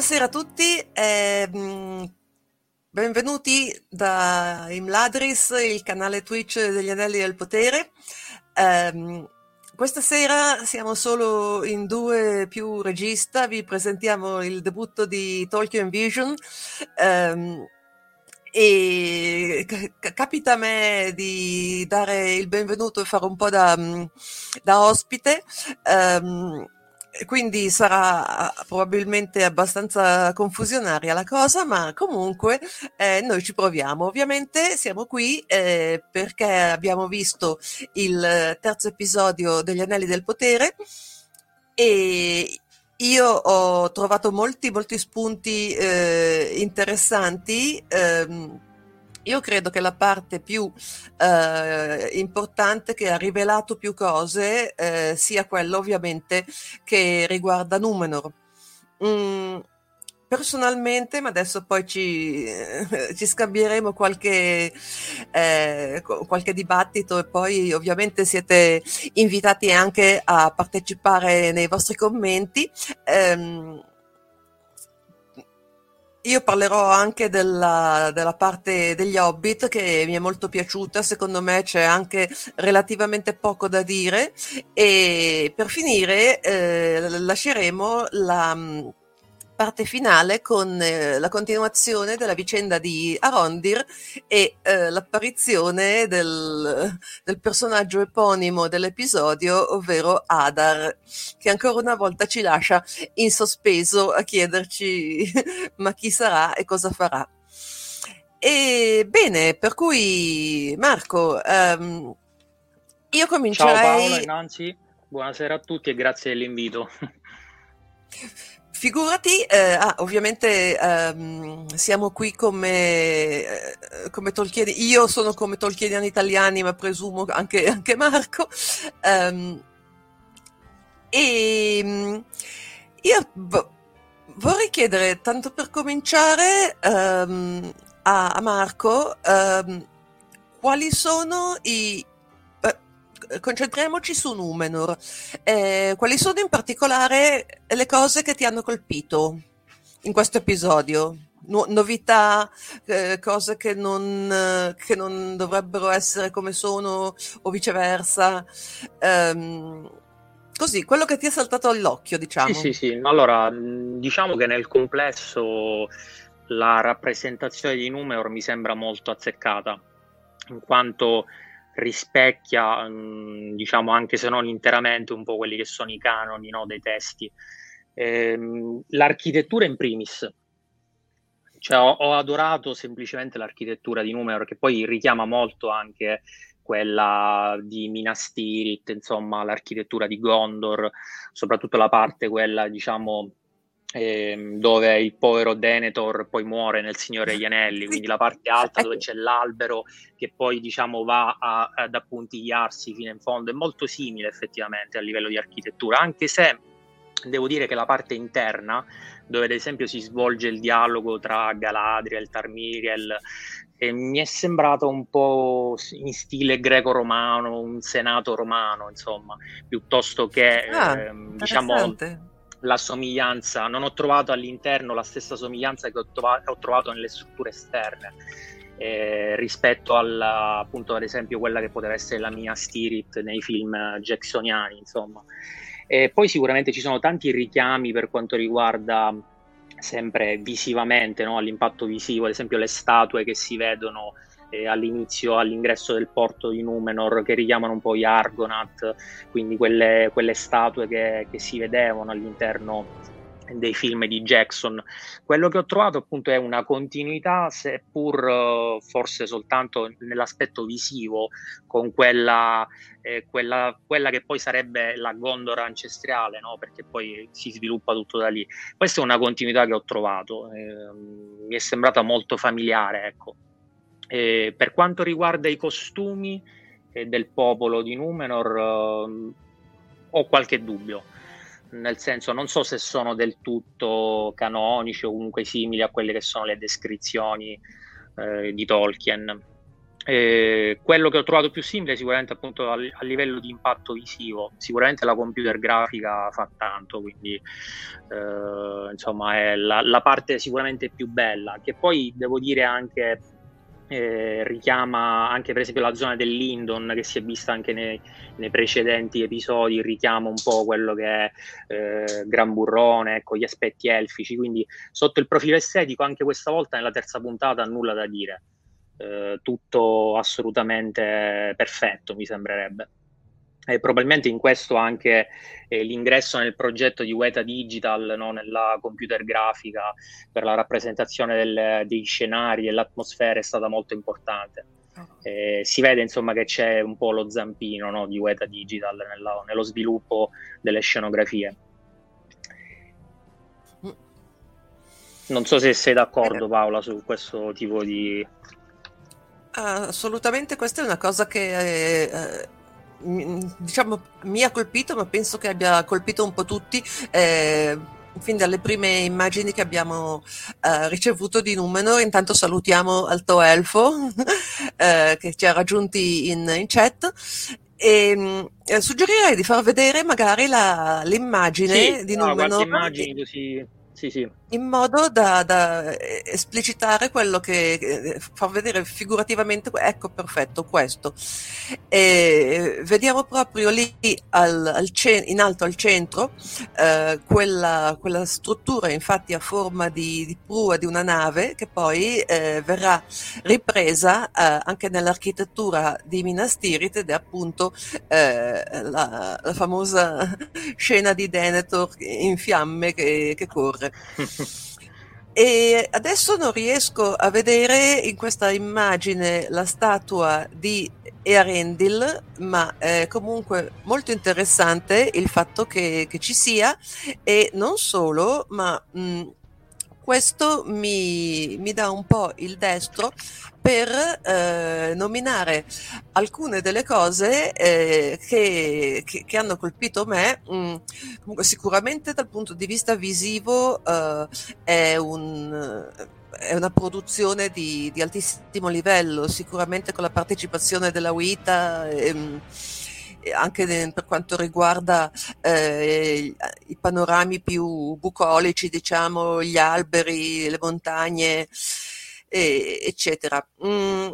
Buonasera a tutti, ehm, benvenuti da Imladris, il canale Twitch degli Anelli del Potere. Ehm, questa sera siamo solo in due più regista, vi presentiamo il debutto di Tolkien Vision. Ehm, e capita a me di dare il benvenuto e fare un po' da, da ospite. Um, quindi sarà probabilmente abbastanza confusionaria la cosa, ma comunque eh, noi ci proviamo. Ovviamente siamo qui eh, perché abbiamo visto il terzo episodio degli Anelli del Potere e io ho trovato molti, molti spunti eh, interessanti. Ehm, io credo che la parte più eh, importante che ha rivelato più cose eh, sia quella ovviamente che riguarda Numenor. Mm, personalmente, ma adesso poi ci, eh, ci scambieremo qualche, eh, qualche dibattito e poi ovviamente siete invitati anche a partecipare nei vostri commenti. Um, io parlerò anche della, della, parte degli Hobbit che mi è molto piaciuta, secondo me c'è anche relativamente poco da dire. E per finire eh, lasceremo la parte finale con eh, la continuazione della vicenda di Arondir e eh, l'apparizione del, del, personaggio eponimo dell'episodio, ovvero Adar, che ancora una volta ci lascia in sospeso a chiederci ma chi sarà e cosa farà. E bene, per cui Marco, um, io comincerei... Ciao Paolo, innanzi, buonasera a tutti e grazie dell'invito. Figurati, eh, ah, ovviamente ehm, siamo qui come, eh, come Tolkieni, io sono come Tolkieniani italiani, ma presumo anche, anche Marco. Um, e ehm, io v- vorrei chiedere, tanto per cominciare, um, a, a, Marco, um, quali sono i, concentriamoci su Numenor. Eh, quali sono in particolare le cose che ti hanno colpito in questo episodio? No, novità, eh, cose che non, che non, dovrebbero essere come sono o viceversa. Um, così, quello che ti è saltato all'occhio, diciamo. Sì, sì, sì. Allora, diciamo che nel complesso la rappresentazione di Numenor mi sembra molto azzeccata, in quanto rispecchia, mh, diciamo anche se non interamente, un po' quelli che sono i canoni no, dei testi. Ehm, l'architettura in primis, cioè, ho, ho, adorato semplicemente l'architettura di Numenor, che poi richiama molto anche quella di Minas Tirith, insomma, l'architettura di Gondor, soprattutto la parte quella, diciamo, eh, dove il povero Denethor poi muore nel Signore degli Anelli, quindi la parte alta dove c'è l'albero che poi, diciamo, va a, ad appuntigliarsi fino in fondo, è molto simile effettivamente a livello di architettura, anche se devo dire che la parte interna dove ad esempio si svolge il dialogo tra Galadriel, Tarmiriel, e mi è sembrato un po' in stile greco-romano, un senato romano, insomma, piuttosto che ah, ehm, diciamo la somiglianza. Non ho trovato all'interno la stessa somiglianza che ho, trova- ho trovato nelle strutture esterne. Eh, rispetto alla, appunto, ad esempio, quella che poteva essere la mia Stirit nei film jacksoniani, insomma. E poi sicuramente ci sono tanti richiami per quanto riguarda sempre visivamente, no? all'impatto visivo, ad esempio le statue che si vedono eh, all'inizio, all'ingresso del porto di Numenor, che richiamano un po' gli Argonath, quindi quelle, quelle statue che, che si vedevano all'interno dei film di Jackson. Quello che ho trovato appunto è una continuità, seppur uh, forse soltanto nell'aspetto visivo, con quella, eh, quella, quella, che poi sarebbe la Gondor ancestrale, no? perché poi si sviluppa tutto da lì. Questa è una continuità che ho trovato, eh, mi è sembrata molto familiare. Ecco. Per quanto riguarda i costumi eh, del popolo di Numenor, uh, ho qualche dubbio nel senso non so se sono del tutto canonici o comunque simili a quelle che sono le descrizioni eh, di Tolkien. Eh, quello che ho trovato più simile sicuramente appunto a, a, livello di impatto visivo, sicuramente la computer grafica fa tanto, quindi eh, insomma è la, la parte sicuramente più bella, che poi devo dire anche eh, richiama anche per esempio la zona del Lindon che si è vista anche nei, nei precedenti episodi, richiama un po' quello che è eh, Gran Burrone, ecco, gli aspetti elfici, quindi sotto il profilo estetico anche questa volta nella terza puntata nulla da dire, eh, tutto assolutamente perfetto mi sembrerebbe. E probabilmente in questo anche eh, l'ingresso nel progetto di Weta Digital, no, nella computer grafica per la rappresentazione del, dei scenari e l'atmosfera è stata molto importante. Eh, si vede insomma che c'è un po' lo zampino no, di Weta Digital nella, nello sviluppo delle scenografie. Non so se sei d'accordo Paola su questo tipo di... Assolutamente, questa è una cosa che eh, diciamo, mi ha colpito, ma penso che abbia colpito un po' tutti. Eh, fin dalle prime immagini che abbiamo eh, ricevuto di Numenor. Intanto salutiamo Alto Elfo eh, che ci ha raggiunti in, in chat. E eh, suggerirei di far vedere magari la, l'immagine sì, di no, Numenor. immagini così sì, sì. In modo da, da, esplicitare quello che fa vedere figurativamente, ecco perfetto questo. E vediamo proprio lì al, al in alto al centro eh, quella, quella, struttura infatti a forma di, di, prua di una nave che poi eh, verrà ripresa eh, anche nell'architettura di Minas Tirith ed è appunto eh, la, la, famosa scena di Denethor in fiamme che, che corre. E adesso non riesco a vedere in questa immagine la statua di Earendil, ma è comunque molto interessante il fatto che, che ci sia. E non solo, ma mh, questo mi, mi, dà un po' il destro per eh, nominare alcune delle cose eh, che, che, che, hanno colpito me. Mm, sicuramente dal punto di vista visivo eh, è un è una produzione di, di, altissimo livello, sicuramente con la partecipazione della UITA. Ehm, anche per quanto riguarda eh, i panorami più bucolici, diciamo, gli alberi, le montagne, eh, eccetera. Mm.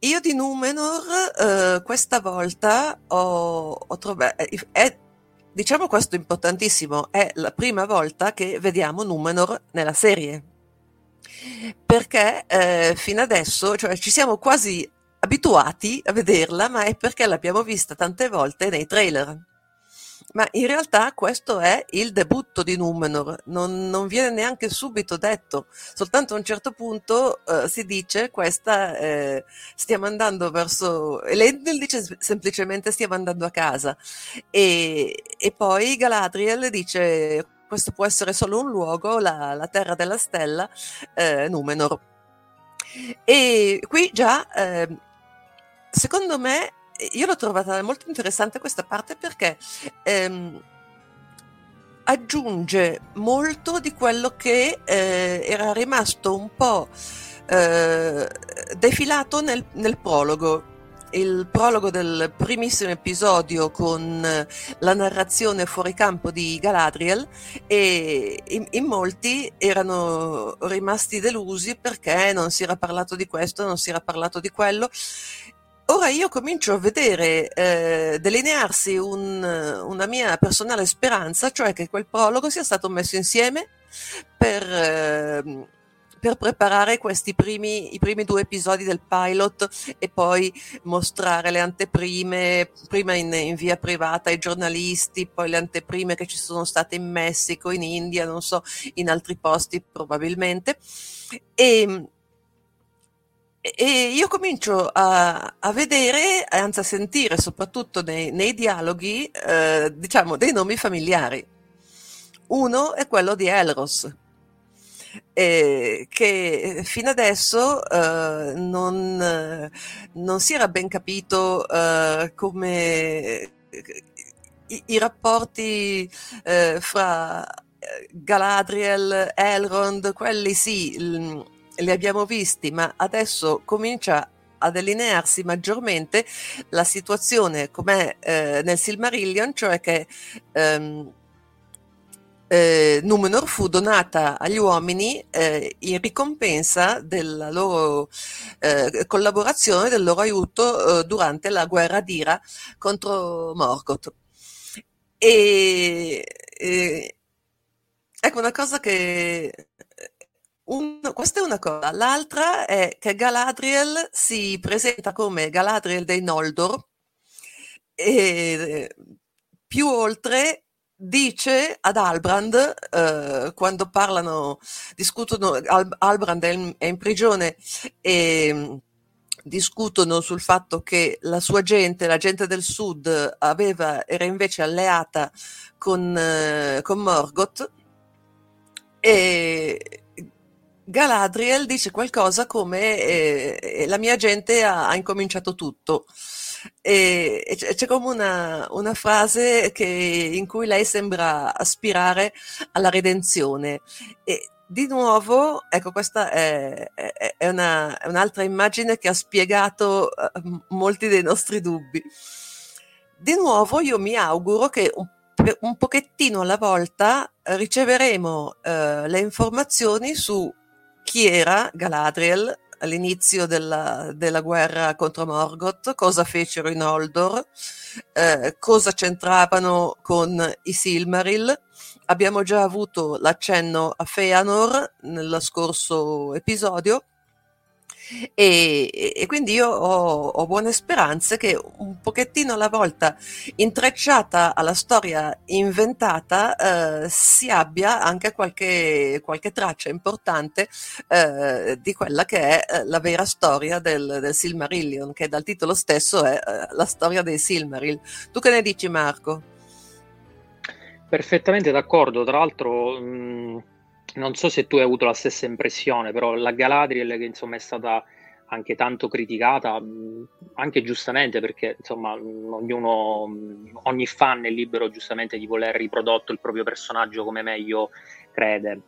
Io di Numenor eh, questa volta ho, ho trovato, è, diciamo questo importantissimo, è la prima volta che vediamo Numenor nella serie. perché eh, fino adesso cioè, ci siamo quasi abituati a vederla, ma è perché l'abbiamo vista tante volte nei trailer. Ma in realtà questo è il debutto di Numenor, non, non viene neanche subito detto, soltanto a un certo punto uh, si dice questa eh, stiamo andando verso, e Elendil dice semplicemente stiamo andando a casa e, e poi Galadriel dice questo può essere solo un luogo, la, la terra della stella, eh, Numenor. E qui già, eh, secondo me, io l'ho trovata molto interessante questa parte perché ehm, aggiunge molto di quello che eh, era rimasto un po' eh, defilato nel, nel prologo. Il prologo del primissimo episodio con la narrazione fuori campo di Galadriel e in, in, molti erano rimasti delusi perché non si era parlato di questo, non si era parlato di quello Ora io comincio a vedere eh, delinearsi un, una mia personale speranza, cioè che quel prologo sia stato messo insieme per, eh, per preparare questi primi, i primi due episodi del pilot e poi mostrare le anteprime, prima in, in via privata ai giornalisti, poi le anteprime che ci sono state in Messico, in India, non so, in altri posti probabilmente. E, e io comincio a, a, vedere, anzi a sentire soprattutto nei, nei dialoghi, eh, diciamo, dei nomi familiari. Uno è quello di Elros, eh, che fino adesso eh, non, non, si era ben capito eh, come i, i rapporti eh, fra Galadriel, Elrond, quelli sì, li abbiamo visti, ma adesso comincia a delinearsi maggiormente la situazione come eh, nel Silmarillion, cioè che ehm, eh, Numenor fu donata agli uomini eh, in ricompensa della loro eh, collaborazione, del loro aiuto eh, durante la guerra d'Ira contro Morgoth. E ecco una cosa che un, questa è una cosa. L'altra è che Galadriel si presenta come Galadriel dei Noldor e più oltre dice ad Albrand, eh, quando parlano, discutono, Al, Albrand è in, è in prigione e mm, discutono sul fatto che la sua gente, la gente del sud, aveva, era invece alleata con, eh, con Morgoth e Galadriel dice qualcosa come eh, la mia gente ha, ha incominciato tutto. E, c'è come una, una frase che, in cui lei sembra aspirare alla redenzione. E di nuovo, ecco, questa è, è, una, è un'altra immagine che ha spiegato uh, molti dei nostri dubbi. Di nuovo, io mi auguro che un, un pochettino alla volta riceveremo uh, le informazioni su chi era Galadriel all'inizio della, della, guerra contro Morgoth, cosa fecero i Noldor, eh, cosa c'entravano con i Silmaril. Abbiamo già avuto l'accenno a Feanor nello scorso episodio e, e, quindi io ho, ho, buone speranze che un pochettino alla volta, intrecciata alla storia inventata, eh, si abbia anche qualche, qualche traccia importante eh, di quella che è eh, la vera storia del, del, Silmarillion, che dal titolo stesso è eh, la storia dei Silmaril. Tu che ne dici Marco? Perfettamente d'accordo, tra l'altro... Mh non so se tu hai avuto la stessa impressione, però la Galadriel che insomma è stata anche tanto criticata, anche giustamente perché insomma ognuno, ogni fan è libero giustamente di voler riprodotto il proprio personaggio come meglio crede.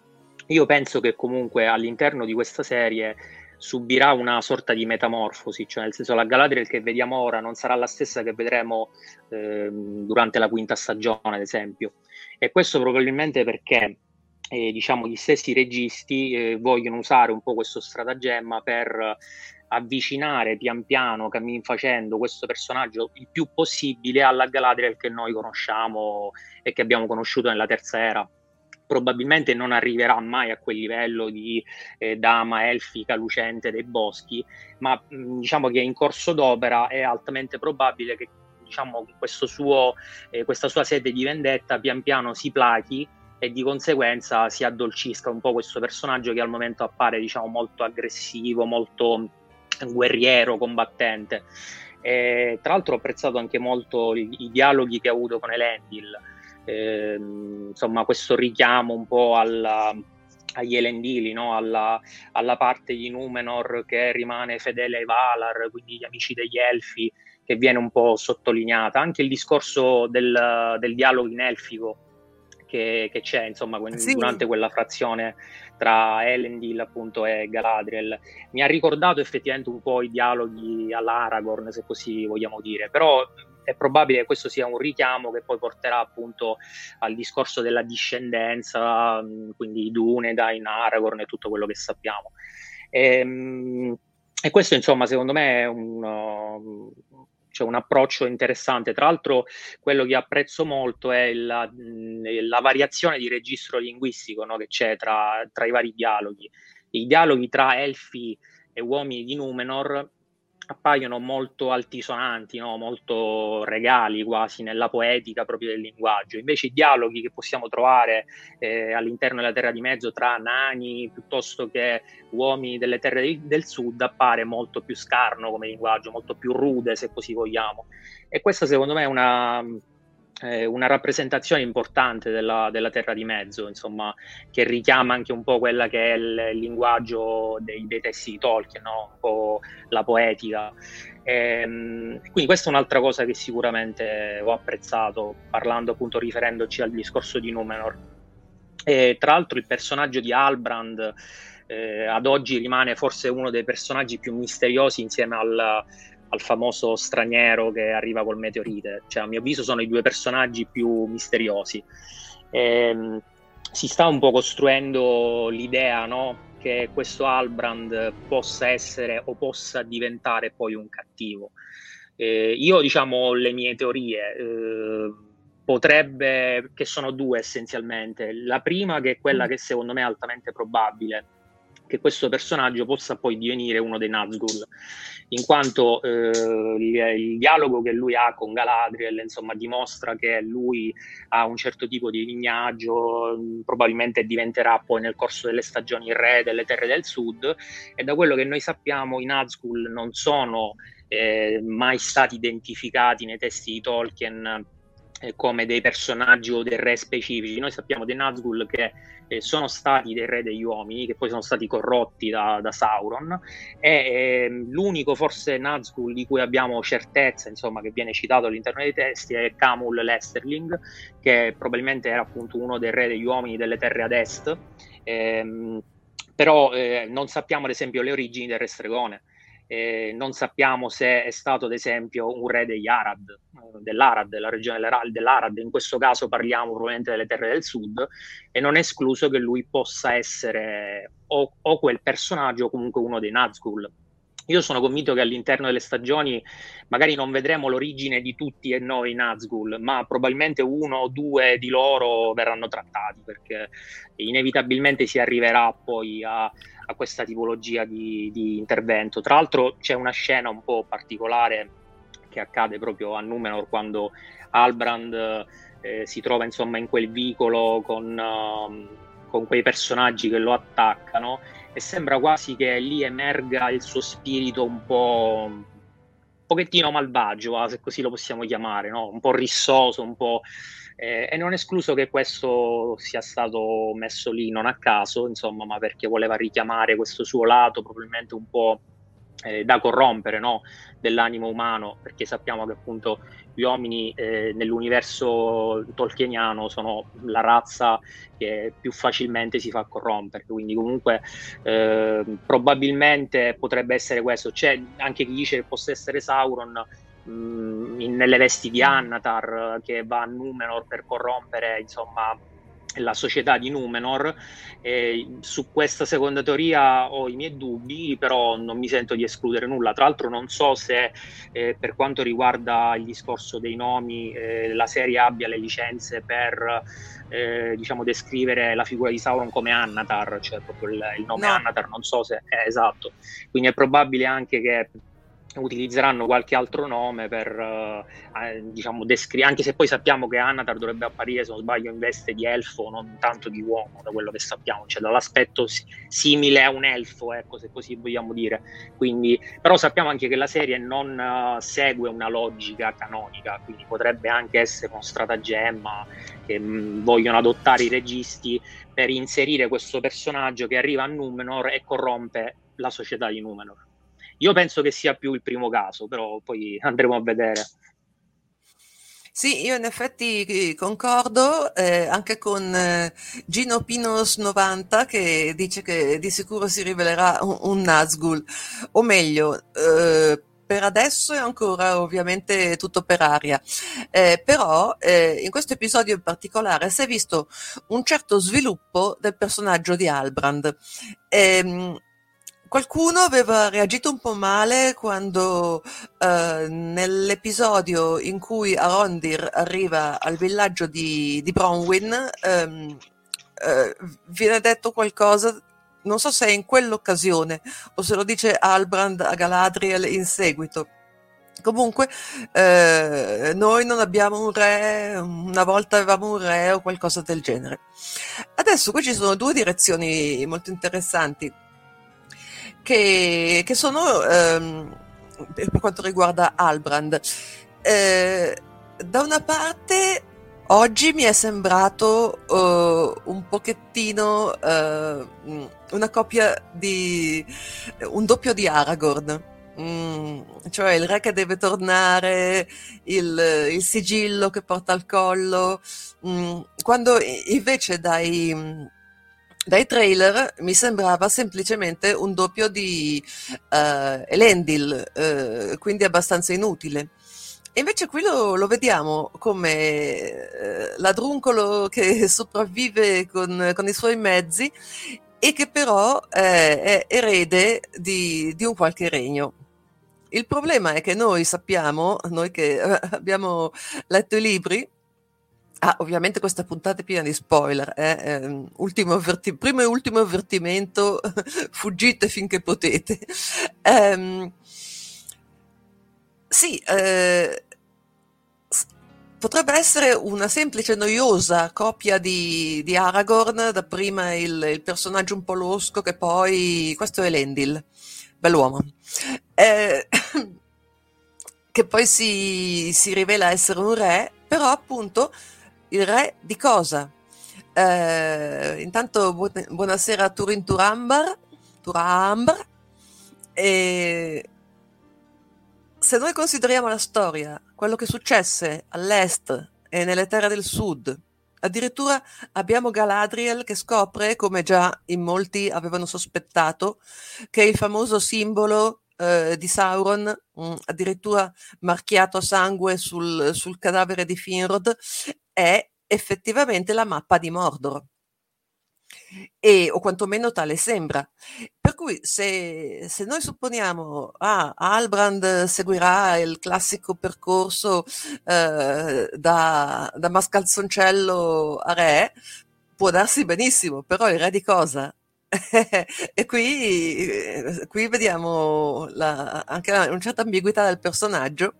Io penso che comunque all'interno di questa serie subirà una sorta di metamorfosi, cioè nel senso la Galadriel che vediamo ora non sarà la stessa che vedremo eh, durante la quinta stagione, ad esempio. E questo probabilmente perché eh, diciamo, gli stessi registi eh, vogliono usare un po' questo stratagemma per avvicinare pian piano, cammin facendo, questo personaggio il più possibile alla Galadriel che noi conosciamo e che abbiamo conosciuto nella terza era. probabilmente non arriverà mai a quel livello di eh, dama elfica lucente dei boschi, ma mh, diciamo che in corso d'opera è altamente probabile che diciamo, suo, eh, questa sua sete di vendetta pian piano si plachi e di conseguenza si addolcisca un po' questo personaggio che al momento appare diciamo, molto aggressivo, molto guerriero, combattente. E, tra l'altro ho apprezzato anche molto i, i dialoghi che ha avuto con Elendil, eh, insomma questo richiamo un po' alla, agli Elendili, no? alla, alla, parte di Numenor che rimane fedele ai Valar, quindi gli amici degli Elfi, che viene un po' sottolineata. Anche il discorso del, del dialogo in elfico che, che c'è insomma sì. durante quella frazione tra Elendil appunto e Galadriel mi ha ricordato effettivamente un po' i dialoghi all'Aragorn se così vogliamo dire però è probabile che questo sia un richiamo che poi porterà appunto al discorso della discendenza quindi Dunedain, Aragorn e tutto quello che sappiamo e, ehm, e questo insomma secondo me è un, cioè un approccio interessante. Tra l'altro, quello che apprezzo molto è la, la variazione di registro linguistico no, che c'è tra, tra, i vari dialoghi. I dialoghi tra elfi e uomini di Numenor appaiono molto altisonanti, no? molto regali quasi nella poetica proprio del linguaggio. Invece i dialoghi che possiamo trovare eh, all'interno della Terra di Mezzo tra nani piuttosto che uomini delle terre del, sud appare molto più scarno come linguaggio, molto più rude se così vogliamo. E questa secondo me è una eh, una rappresentazione importante della, della, Terra di Mezzo, insomma, che richiama anche un po' quella che è il, il linguaggio dei, dei, testi di Tolkien, no? un po' la poetica. E, ehm, quindi questa è un'altra cosa che sicuramente ho apprezzato, parlando appunto, riferendoci al discorso di Numenor. E, tra l'altro il personaggio di Albrand eh, ad oggi rimane forse uno dei personaggi più misteriosi insieme al al famoso straniero che arriva col meteorite. Cioè, a mio avviso, sono i due personaggi più misteriosi. E, ehm, si sta un po' costruendo l'idea no? che questo Albrand possa essere o possa diventare poi un cattivo. Eh, io diciamo ho le mie teorie. Eh, potrebbe, che sono due essenzialmente. La prima, che è quella mm. che secondo me è altamente probabile, che questo personaggio possa poi divenire uno dei Nazgûl, in quanto eh, il, il, dialogo che lui ha con Galadriel insomma, dimostra che lui ha un certo tipo di lignaggio, probabilmente diventerà poi nel corso delle stagioni re delle terre del sud e da quello che noi sappiamo i Nazgûl non sono eh, mai stati identificati nei testi di Tolkien eh, come dei personaggi o dei re specifici. Noi sappiamo dei Nazgûl che eh, sono stati dei re degli uomini, che poi sono stati corrotti da, da Sauron, e eh, l'unico forse Nazgûl di cui abbiamo certezza, insomma, che viene citato all'interno dei testi è Camul Lesterling, che probabilmente era appunto uno dei re degli uomini delle terre ad est, ehm, però eh, non sappiamo ad esempio le origini del re stregone eh, non sappiamo se è stato ad esempio un re degli Arad, eh, dell'Arad, della regione dell'Arad, in questo caso parliamo probabilmente delle terre del sud, e non è escluso che lui possa essere o, o quel personaggio o comunque uno dei Nazgûl. Io sono convinto che all'interno delle stagioni magari non vedremo l'origine di tutti e noi Nazgûl, ma probabilmente uno o due di loro verranno trattati perché inevitabilmente si arriverà poi a, a questa tipologia di, di, intervento. Tra l'altro c'è una scena un po' particolare che accade proprio a Numenor quando Albrand eh, si trova insomma in quel vicolo con, uh, con quei personaggi che lo attaccano e sembra quasi che lì emerga il suo spirito un po' un pochettino malvagio, se così lo possiamo chiamare, no? un po' rissoso, un po'... Eh, e non è escluso che questo sia stato messo lì non a caso, insomma, ma perché voleva richiamare questo suo lato probabilmente un po' eh, da corrompere no? dell'animo umano, perché sappiamo che appunto gli uomini eh, nell'universo tolkieniano sono la razza che più facilmente si fa corrompere, quindi comunque eh, probabilmente potrebbe essere questo. C'è anche chi dice che possa essere Sauron mm, in, nelle vesti di Annatar che va a Numenor per corrompere insomma la società di Numenor. Eh, su questa seconda teoria ho i miei dubbi, però non mi sento di escludere nulla. Tra l'altro non so se eh, per quanto riguarda il discorso dei nomi eh, la serie abbia le licenze per eh, diciamo descrivere la figura di Sauron come Annatar, cioè proprio il, il nome no. Annatar, non so se è esatto. Quindi è probabile anche che utilizzeranno qualche altro nome per eh, diciamo descrivere anche se poi sappiamo che Anatar dovrebbe apparire se non sbaglio in veste di elfo non tanto di uomo da quello che sappiamo. Cioè dall'aspetto s- simile a un elfo ecco se così vogliamo dire. Quindi però sappiamo anche che la serie non uh, segue una logica canonica quindi potrebbe anche essere uno stratagemma che mh, mm, vogliono adottare i registi per inserire questo personaggio che arriva a Numenor e corrompe la società di Numenor io penso che sia più il primo caso, però poi andremo a vedere. Sì, io in effetti eh, concordo eh, anche con eh, Gino Pinos 90 che dice che di sicuro si rivelerà un, un Nazgul, o meglio, eh, per adesso è ancora ovviamente tutto per aria, eh, però eh, in questo episodio in particolare si è visto un certo sviluppo del personaggio di Albrand. Ehm, Qualcuno aveva reagito un po' male quando eh, nell'episodio in cui Arondir arriva al villaggio di, di Bronwyn ehm, eh, viene detto qualcosa, non so se è in quell'occasione o se lo dice Albrand a Galadriel in seguito. Comunque, eh, noi non abbiamo un re, una volta avevamo un re o qualcosa del genere. Adesso qui ci sono due direzioni molto interessanti che, che sono ehm, per quanto riguarda Albrand. Eh, da una parte oggi mi è sembrato uh, un pochettino uh, una coppia di un doppio di Aragorn. Mm, cioè il re che deve tornare, il, il sigillo che porta al collo, mm, quando invece dai, dai trailer mi sembrava semplicemente un doppio di uh, Elendil, uh, quindi abbastanza inutile. E invece qui lo, lo vediamo come uh, ladruncolo che sopravvive con, con, i suoi mezzi e che però è erede di, di un qualche regno. Il problema è che noi sappiamo, noi che abbiamo letto i libri, Ah, ovviamente questa puntata è piena di spoiler. Eh? Eh, avverti- primo e ultimo avvertimento: fuggite finché potete. Eh, sì, eh, potrebbe essere una semplice noiosa copia di, di Aragorn, dapprima il, il, personaggio un po' losco, che poi questo è Lendil, bell'uomo. Eh, che poi si, si rivela essere un re, però appunto il re di cosa? Eh, intanto bu- buonasera a Turin Turambar, Turambar. E se noi consideriamo la storia, quello che successe all'est e nelle terre del sud, addirittura abbiamo Galadriel che scopre, come già in molti avevano sospettato, che il famoso simbolo eh, di Sauron, mh, mm, addirittura marchiato a sangue sul, sul cadavere di Finrod, è effettivamente la mappa di Mordor. E, o quantomeno tale sembra. Per cui se, se noi supponiamo ah, Albrand seguirà il classico percorso eh, da, da mascalzoncello a re, può darsi benissimo, però il re di cosa? e qui, qui vediamo la, anche una, certa ambiguità del personaggio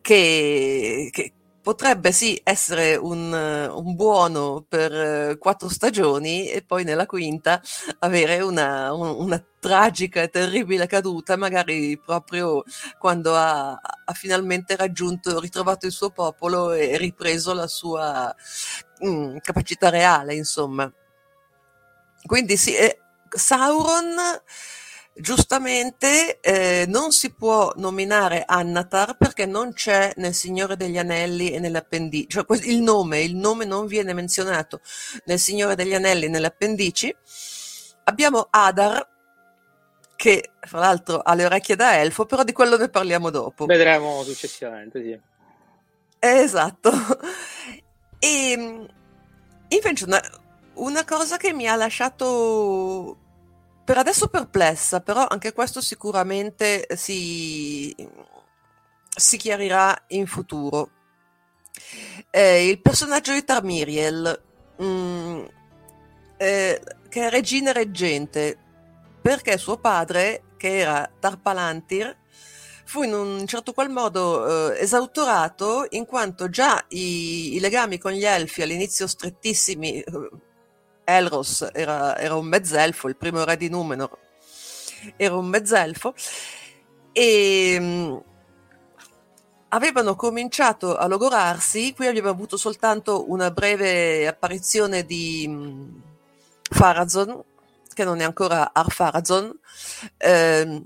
che, che, potrebbe sì essere un, un buono per eh, quattro stagioni e poi nella quinta avere una, un, una tragica e terribile caduta, magari proprio quando ha, ha, finalmente raggiunto, ritrovato il suo popolo e ripreso la sua mh, mm, capacità reale, insomma. Quindi sì, eh, Sauron giustamente eh, non si può nominare Annatar perché non c'è nel Signore degli Anelli e nelle appendici, cioè il nome, il nome non viene menzionato nel Signore degli Anelli e nelle appendici. Abbiamo Adar, che fra l'altro ha le orecchie da elfo, però di quello ne parliamo dopo. Invece una, una cosa che mi ha lasciato per adesso perplessa, però anche questo sicuramente si, si chiarirà in futuro. Eh, il personaggio di Tarmiriel, mh, mm, eh, che è regina reggente, perché suo padre, che era Tarpalantir, fu in un certo qual modo eh, esautorato in quanto già i, i, legami con gli elfi all'inizio strettissimi, eh, Elros era, era, un mezzelfo, il primo re di Numenor era un mezzelfo, e mh, mm, avevano cominciato a logorarsi, qui abbiamo avuto soltanto una breve apparizione di mh, mm, Farazon, che non è ancora Arfarazon, eh,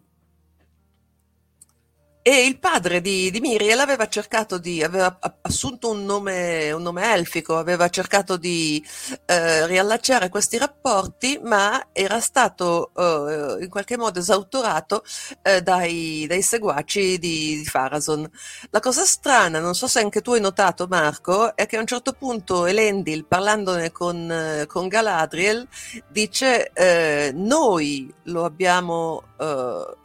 e il padre di, di Miriel aveva cercato di, aveva assunto un nome, un nome elfico, aveva cercato di eh, riallacciare questi rapporti, ma era stato eh, in qualche modo esautorato eh, dai, dai, seguaci di, di Farazon. La cosa strana, non so se anche tu hai notato Marco, è che a un certo punto Elendil, parlandone con, con Galadriel, dice eh, noi lo abbiamo eh,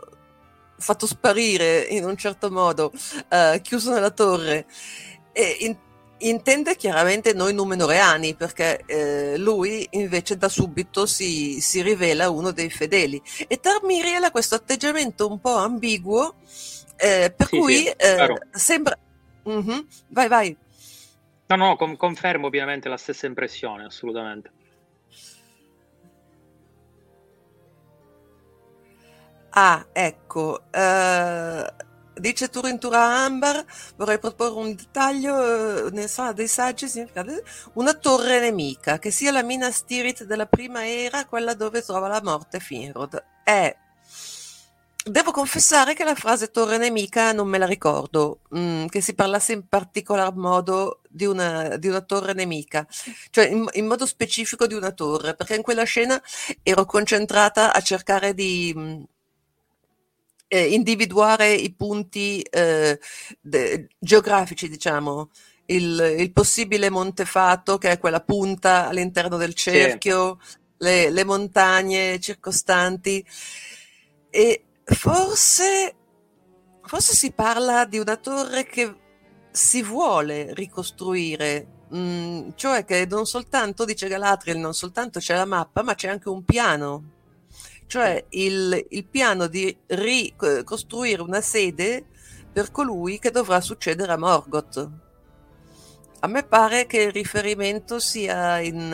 fatto sparire in un certo modo, uh, chiuso nella torre. E in, intende chiaramente noi numenoreani, perché eh, lui invece da subito si, si, rivela uno dei fedeli. E Tarmiriel ha questo atteggiamento un po' ambiguo, eh, per sì, cui sì, eh, sembra... Mm-hmm. Vai, vai. No, no, com- confermo pienamente la stessa impressione, assolutamente. Ah, ecco, eh, dice Turintura Ambar, vorrei proporre un dettaglio eh, nel sala dei saggi, una torre nemica, che sia la mina Stirit della prima era, quella dove trova la morte Finrod. Eh, devo confessare che la frase torre nemica non me la ricordo, mm, che si parlasse in particolar modo di una, di una torre nemica, cioè in, in, modo specifico di una torre, perché in quella scena ero concentrata a cercare di mm, eh, individuare i punti eh, de- geografici, diciamo, il, il, possibile Montefato, che è quella punta all'interno del cerchio, sì. le, le, montagne circostanti, e forse, forse si parla di una torre che si vuole ricostruire. Mm, cioè che non soltanto, dice Galadriel, non soltanto c'è la mappa, ma c'è anche un piano cioè il, il piano di ricostruire una sede per colui che dovrà succedere a Morgoth. A me pare che il riferimento sia in,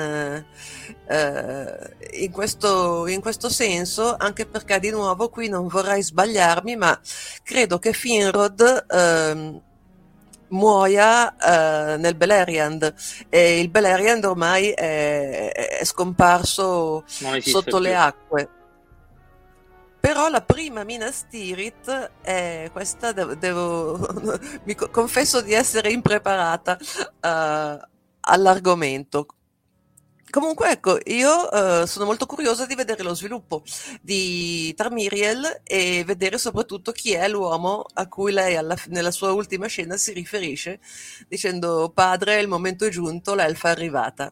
eh, in, questo, in, questo, senso, anche perché di nuovo qui non vorrei sbagliarmi, ma credo che Finrod eh, muoia eh, nel Beleriand e il Beleriand ormai è, è scomparso sotto più. le acque. Però la prima Minas Tirith è questa, devo, devo mi confesso di essere impreparata uh, all'argomento. Comunque, ecco, io uh, sono molto curiosa di vedere lo sviluppo di Tarmiriel e vedere soprattutto chi è l'uomo a cui lei alla, nella sua ultima scena si riferisce, dicendo padre, il momento è giunto, l'elfa è arrivata.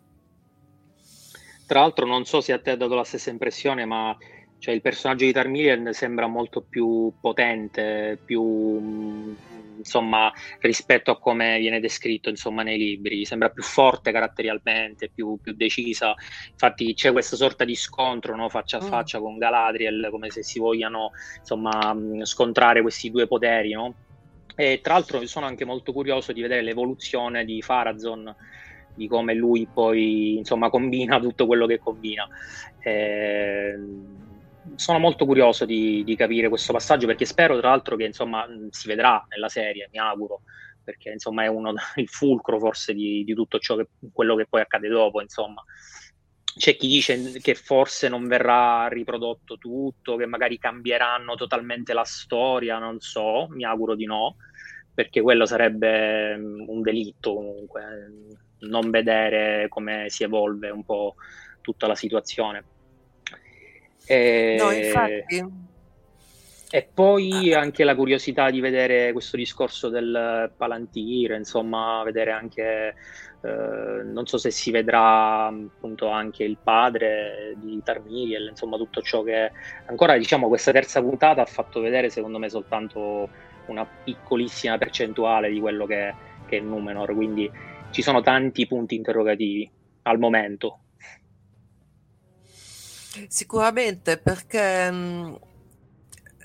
Tra l'altro, non so se a te ha dato la stessa impressione, ma cioè il personaggio di Tarmirian sembra molto più potente, più insomma rispetto a come viene descritto insomma nei libri, sembra più forte caratterialmente, più, più decisa. Infatti c'è questa sorta di scontro no? faccia a mm. faccia con Galadriel, come se si vogliano insomma scontrare questi due poteri, no? E tra l'altro sono anche molto curioso di vedere l'evoluzione di Farazon di come lui poi insomma combina tutto quello che combina. Eh, sono molto curioso di, di, capire questo passaggio perché spero tra l'altro che insomma si vedrà nella serie, mi auguro, perché insomma è uno il fulcro forse di, di tutto ciò che, quello che poi accade dopo, insomma. C'è chi dice che forse non verrà riprodotto tutto, che magari cambieranno totalmente la storia, non so, mi auguro di no, perché quello sarebbe un delitto comunque, non vedere come si evolve un po' tutta la situazione. E... No, infatti. E poi anche la curiosità di vedere questo discorso del Palantire, insomma, vedere anche, eh, non so se si vedrà appunto anche il padre di Tarmiriel, insomma, tutto ciò che ancora, diciamo, questa terza puntata ha fatto vedere, secondo me, soltanto una piccolissima percentuale di quello che, che è Numenor, quindi ci sono tanti punti interrogativi al momento. Sicuramente perché mh,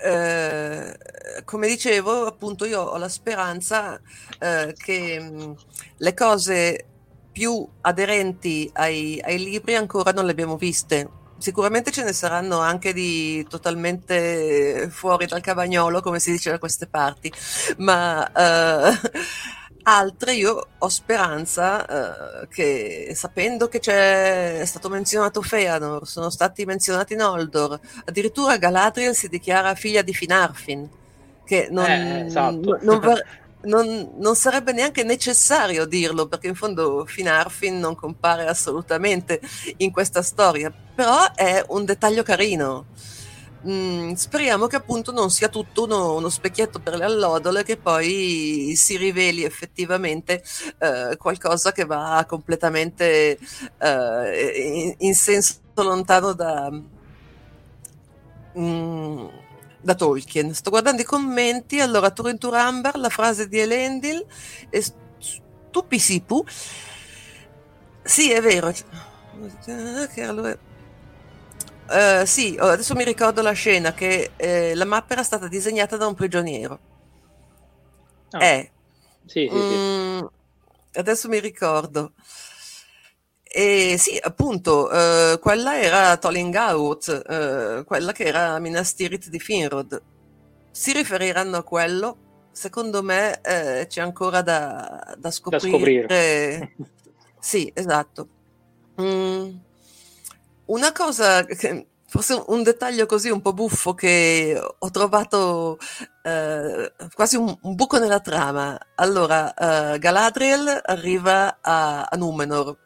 eh, come dicevo, appunto, io ho la speranza eh, che mh, le cose più aderenti ai, ai, libri ancora non le abbiamo viste. Sicuramente ce ne saranno anche di totalmente fuori dal cavagnolo, come si dice da queste parti, ma eh, Altre io ho speranza eh, che, sapendo che c'è è stato menzionato Feanor, sono stati menzionati Noldor, addirittura Galadriel si dichiara figlia di Finarfin, che non, eh, esatto. non, va, non, non, sarebbe neanche necessario dirlo, perché in fondo Finarfin non compare assolutamente in questa storia, però è un dettaglio carino. Mm, speriamo che appunto non sia tutto uno, uno, specchietto per le allodole che poi si riveli effettivamente eh, qualcosa che va completamente eh, in, in, senso lontano da, mm, da Tolkien. Sto guardando i commenti, allora Turin Turambar, la frase di Elendil, e Stupisipu, sì è vero, che allora Uh, sì, oh, adesso mi ricordo la scena che eh, la mappa era stata disegnata da un prigioniero. Oh. Eh. Sì, sì, mm, Adesso mi ricordo. E sì, appunto, uh, quella era Tolingaut, uh, quella che era Minas Tirith di Finrod. Si riferiranno a quello? Secondo me eh, c'è ancora da, da scoprire. Da scoprire. sì, esatto. Mm. Una cosa, che, forse un dettaglio così un po' buffo che ho trovato eh, quasi un, un, buco nella trama. Allora, eh, Galadriel arriva a, a Numenor,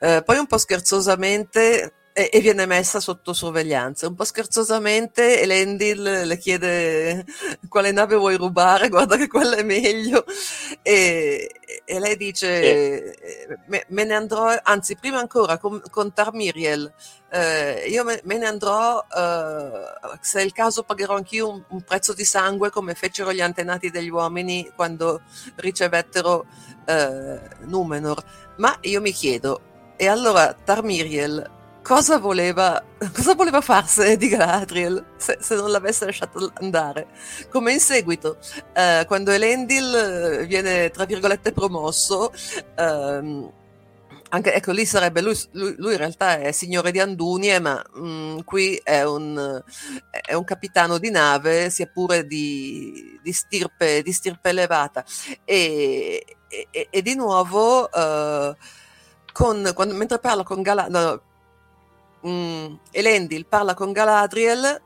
eh, poi un po' scherzosamente e, viene messa sotto sorveglianza. Un po' scherzosamente Elendil le chiede quale nave vuoi rubare, guarda che quella è meglio. E, e lei dice, sì. me, me, ne andrò, anzi prima ancora con, con Tarmiriel, eh, io me, me, ne andrò, eh, se è il caso pagherò anch'io un, un, prezzo di sangue come fecero gli antenati degli uomini quando ricevettero eh, Numenor. Ma io mi chiedo, e allora Tarmiriel cosa voleva, cosa voleva farsene di Galadriel se, se, non l'avesse lasciato andare. Come in seguito, eh, quando Elendil eh, viene, tra virgolette, promosso, ehm, anche, ecco, lì sarebbe lui, lui, lui, in realtà è signore di Andunie, ma mh, mm, qui è un, è un, capitano di nave, sia pure di, di, stirpe, di stirpe, elevata. E, e, e di nuovo, uh, con, quando, mentre parla con Galadriel, no, mm, Elendil parla con Galadriel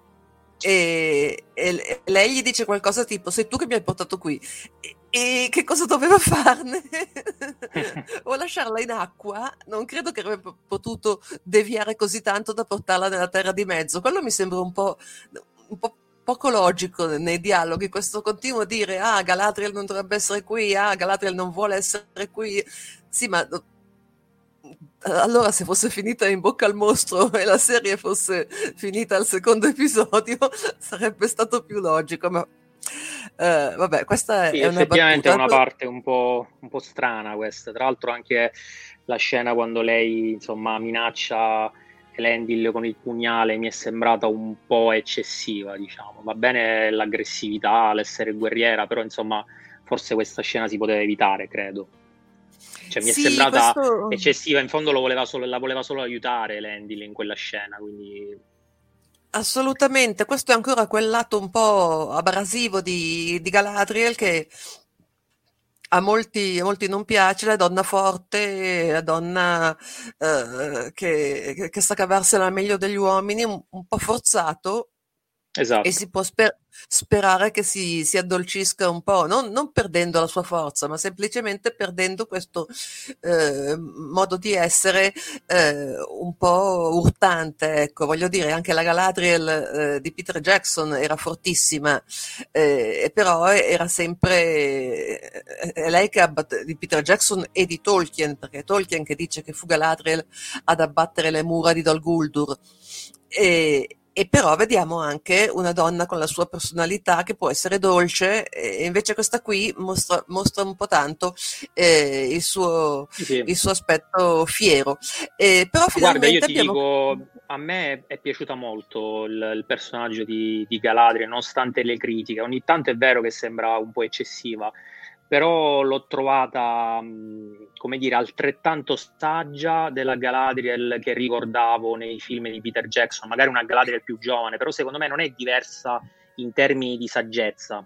e, e, lei gli dice qualcosa tipo sei tu che mi hai portato qui. E, e che cosa doveva farne? o lasciarla in acqua? Non credo che avrebbe potuto deviare così tanto da portarla nella terra di mezzo. Quello mi sembra un po', un po' poco logico nei dialoghi questo continuo dire ah Galadriel non dovrebbe essere qui ah Galadriel non vuole essere qui. Sì ma allora se fosse finita in bocca al mostro e la serie fosse finita al secondo episodio sarebbe stato più logico ma uh, vabbè questa sì, è una effettivamente è una parte un po', un po', strana questa. Tra l'altro anche la scena quando lei insomma minaccia Elendil con il pugnale mi è sembrata un po' eccessiva diciamo. Va bene l'aggressività l'essere guerriera però insomma forse questa scena si poteva evitare credo cioè, mi sì, è sembrata questo... eccessiva, in fondo voleva solo, la voleva solo aiutare Landil in quella scena, quindi... Assolutamente, questo è ancora quel lato un po' abrasivo di, di Galadriel che a molti, a molti, non piace la donna forte, la donna eh, che, che, sa cavarsela meglio degli uomini, un, un po' forzato, Esatto. E si può sper- sperare che si, si, addolcisca un po', non, non, perdendo la sua forza, ma semplicemente perdendo questo eh, modo di essere eh, un po' urtante. Ecco, voglio dire, anche la Galadriel eh, di Peter Jackson era fortissima, eh, però era sempre è lei che abbatte, di Peter Jackson e di Tolkien, perché è Tolkien che dice che fu Galadriel ad abbattere le mura di Dol Guldur. E, e però vediamo anche una donna con la sua personalità che può essere dolce e invece questa qui mostra, mostra un po' tanto eh, il, suo, sì. il, suo, aspetto fiero. Eh, però Guarda, io ti abbiamo... dico, a me è piaciuta molto il, il personaggio di, di Galadriel, nonostante le critiche. Ogni tanto è vero che sembra un po' eccessiva, però l'ho trovata, come dire, altrettanto saggia della Galadriel che ricordavo nei film di Peter Jackson, magari una Galadriel più giovane, però secondo me non è diversa in termini di saggezza,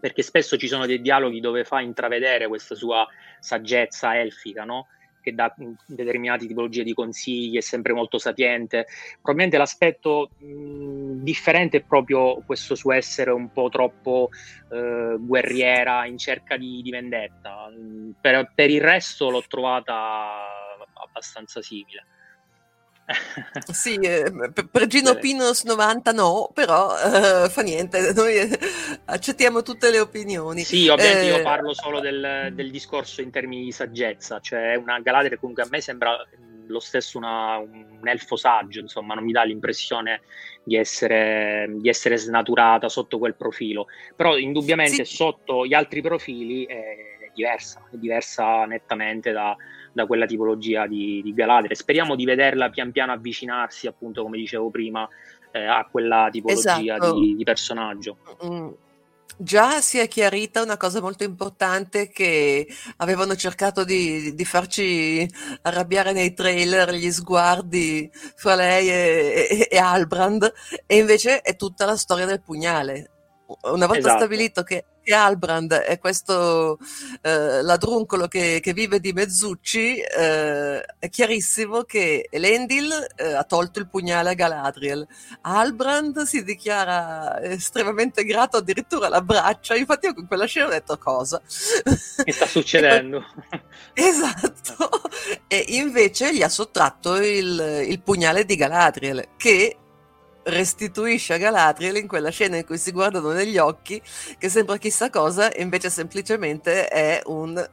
perché spesso ci sono dei dialoghi dove fa intravedere questa sua saggezza elfica, no? Che dà determinate tipologie di consigli, è sempre molto sapiente. Probabilmente l'aspetto mh, differente è proprio questo suo essere un po' troppo eh, guerriera in cerca di, di vendetta. Per, per, il resto l'ho trovata abbastanza simile. Sì, eh, per Gino Pinos 90 no, però eh, fa niente, noi accettiamo tutte le opinioni. Sì, ovviamente eh, io parlo solo del, del, discorso in termini di saggezza, cioè una Galadriel comunque a me sembra lo stesso una, un elfo saggio, insomma non mi dà l'impressione di essere, di essere snaturata sotto quel profilo, però indubbiamente sì. sotto gli altri profili è diversa, è diversa nettamente da da quella tipologia di, di Galadriel. Speriamo di vederla pian piano avvicinarsi, appunto, come dicevo prima, eh, a quella tipologia esatto. di, di, personaggio. Mm. Già si è chiarita una cosa molto importante che avevano cercato di, di farci arrabbiare nei trailer gli sguardi fra lei e, e, e Albrand, e invece è tutta la storia del pugnale. Una volta esatto. stabilito che che Albrand è questo eh, ladruncolo che, che, vive di mezzucci, eh, è chiarissimo che Elendil eh, ha tolto il pugnale a Galadriel. Albrand si dichiara estremamente grato, addirittura l'abbraccia. Infatti, io con quella scena ho detto cosa. Che sta succedendo? esatto. E invece gli ha sottratto il, il pugnale di Galadriel, che restituisce a Galadriel in quella scena in cui si guardano negli occhi che sembra chissà cosa e invece semplicemente è un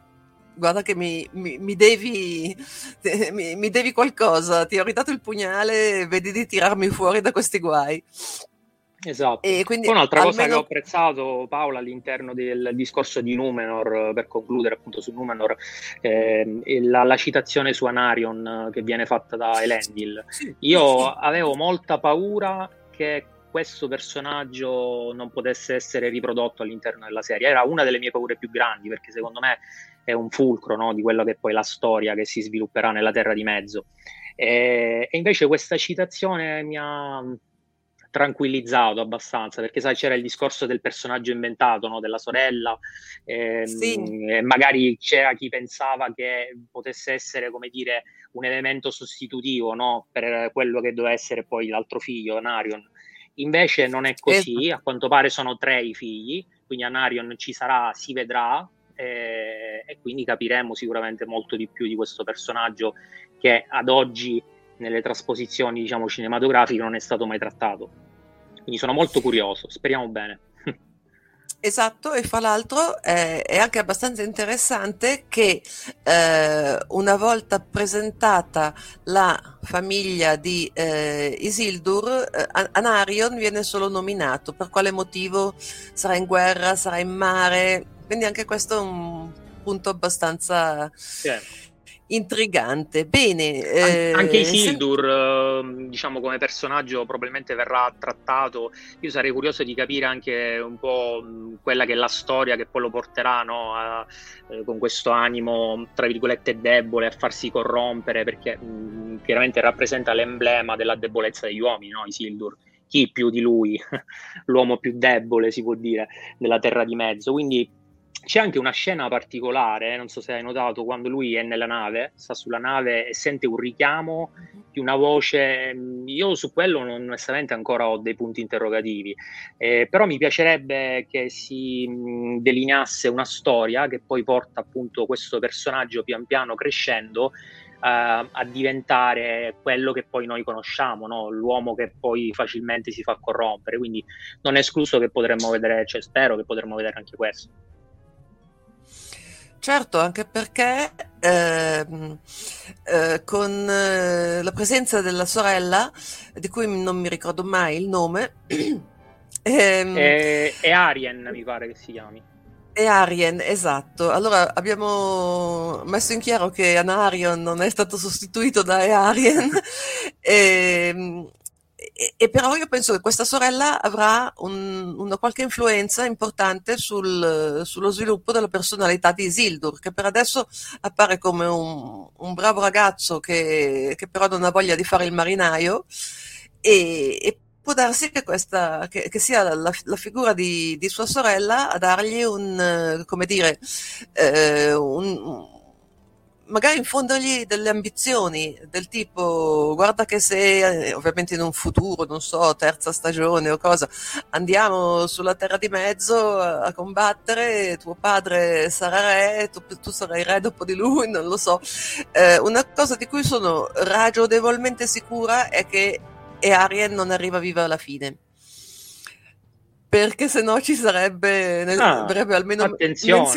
guarda che mi, mi, mi, devi, mi, devi qualcosa, ti ho ridato il pugnale, vedi di tirarmi fuori da questi guai. Esatto. E quindi Poi un'altra almeno... cosa che ho apprezzato, Paola, all'interno del discorso di Numenor, per concludere appunto su Numenor, eh, la, la, citazione su Anarion che viene fatta da Elendil. Io avevo molta paura che questo personaggio non potesse essere riprodotto all'interno della serie. Era una delle mie paure più grandi, perché secondo me è un fulcro no, di quello che è poi la storia che si svilupperà nella Terra di Mezzo. E, e invece questa citazione mi ha tranquillizzato abbastanza, perché sai c'era il discorso del personaggio inventato, no? della sorella, ehm, sì. magari c'era chi pensava che potesse essere, come dire, un elemento sostitutivo no? per quello che doveva essere poi l'altro figlio, Narion. Invece non è così, a quanto pare sono tre i figli, quindi a Narion ci sarà, si vedrà, e, e quindi capiremo sicuramente molto di più di questo personaggio che ad oggi nelle trasposizioni diciamo, cinematografiche non è stato mai trattato. Quindi sono molto curioso, speriamo bene. Esatto, e fra l'altro eh, è anche abbastanza interessante che eh, una volta presentata la famiglia di eh, Isildur, eh, Anarion viene solo nominato. Per quale motivo sarà in guerra, sarà in mare? Quindi anche questo è un punto abbastanza... Yeah intrigante. Bene, eh, anche Isildur, se... diciamo come personaggio, probabilmente verrà trattato. Io sarei curioso di capire anche un po' quella che è la storia che poi lo porterà no, a, eh, con questo animo, tra virgolette, debole a farsi corrompere, perché mh, chiaramente rappresenta l'emblema della debolezza degli uomini, no, Isildur. Chi più di lui, l'uomo più debole, si può dire, della terra di mezzo. Quindi c'è anche una scena particolare, non so se hai notato, quando lui è nella nave, sta sulla nave e sente un richiamo di una voce. Io su quello non, onestamente ancora ho dei punti interrogativi, eh, però mi piacerebbe che si mh, delineasse una storia che poi porta appunto questo personaggio pian piano crescendo Uh, a diventare quello che poi noi conosciamo, no? l'uomo che poi facilmente si fa corrompere. Quindi non è escluso che potremmo vedere, cioè spero che potremmo vedere anche questo. Certo, anche perché ehm, eh, con eh, la presenza della sorella, di cui non mi ricordo mai il nome, ehm, è, è Arien, mi pare che si chiami. È Arien, esatto. Allora abbiamo messo in chiaro che Anarion non è stato sostituito da Arien e, ehm, e, e, però io penso che questa sorella avrà un, una qualche influenza importante sul, sullo sviluppo della personalità di Isildur, che per adesso appare come un, un bravo ragazzo che, che, però non ha voglia di fare il marinaio. E, e può darsi che, questa, che, che sia la, la figura di, di, sua sorella a dargli un, come dire, eh, un magari infondergli delle ambizioni del tipo guarda che se eh, ovviamente in un futuro, non so, terza stagione o cosa, andiamo sulla terra di mezzo a combattere, tuo padre sarà re, tu, tu sarai re dopo di lui, non lo so. Eh, una cosa di cui sono ragionevolmente sicura è che Arien non arriva viva alla fine perché se no ci sarebbe, nel, ah, almeno attenzione.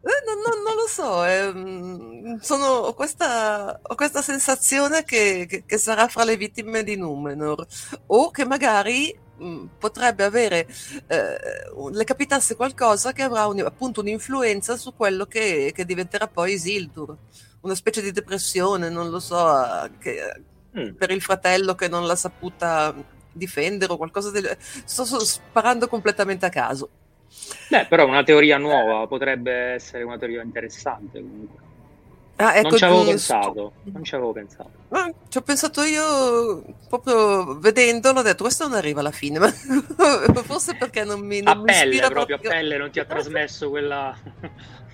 Eh, non, non, non, lo so, eh, sono, ho, questa, ho, questa, sensazione che, che, che, sarà fra le vittime di Numenor o che magari mh, mm, potrebbe avere, eh, le capitasse qualcosa che avrà un, appunto un'influenza su quello che, che, diventerà poi Isildur, una specie di depressione, non lo so, mm. per il fratello che non l'ha saputa difendere o qualcosa del... Sto sparando completamente a caso. Beh, però una teoria nuova potrebbe essere una teoria interessante comunque. Ah, ecco, non ci avevo pensato, non ci avevo pensato. Ah, ci ho pensato io proprio vedendolo, ho detto questo non arriva alla fine, ma forse perché non mi, non a pelle proprio, proprio, a pelle non ti ha trasmesso quella...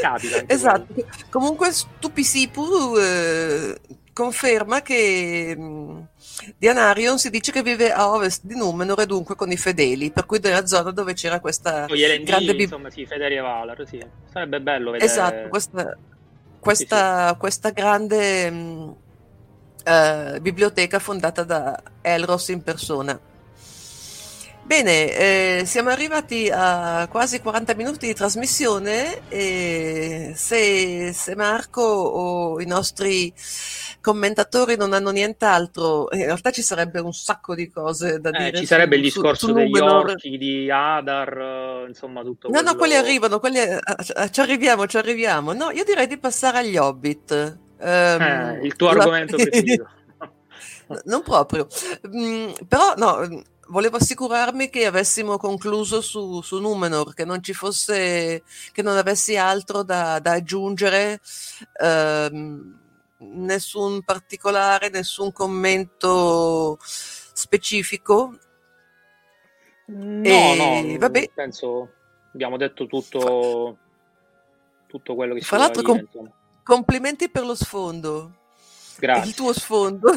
Capita. Esatto. Quello. Comunque Stupisipu eh, conferma che mh, di Anarion si dice che vive a ovest di Numenor e dunque con i fedeli, per cui nella zona dove c'era questa LND, grande bib- insomma, sì, Fedeli e Valar, sì. Sarebbe bello vedere Esatto, questa, questa, sì, sì. questa grande mh, uh, biblioteca fondata da Elros in persona. Bene, eh, siamo arrivati a quasi 40 minuti di trasmissione e se, se, Marco o i nostri commentatori non hanno nient'altro, in realtà ci sarebbe un sacco di cose da eh, dire. Ci sarebbe su, il discorso su, degli orchi, di Adar, insomma tutto No, quello... no, quelli arrivano, quelli, eh, ci arriviamo, ci arriviamo. No, io direi di passare agli Hobbit. Um, eh, il tuo la... argomento preferito. non proprio, mm, però no volevo assicurarmi che avessimo concluso su, su Numenor, che non ci fosse, che non avessi altro da, da aggiungere, ehm, nessun particolare, nessun commento specifico. No, e, no, vabbè. penso abbiamo detto tutto, tutto quello che si Fra l'altro, com- complimenti per lo sfondo. Grazie. Il tuo sfondo.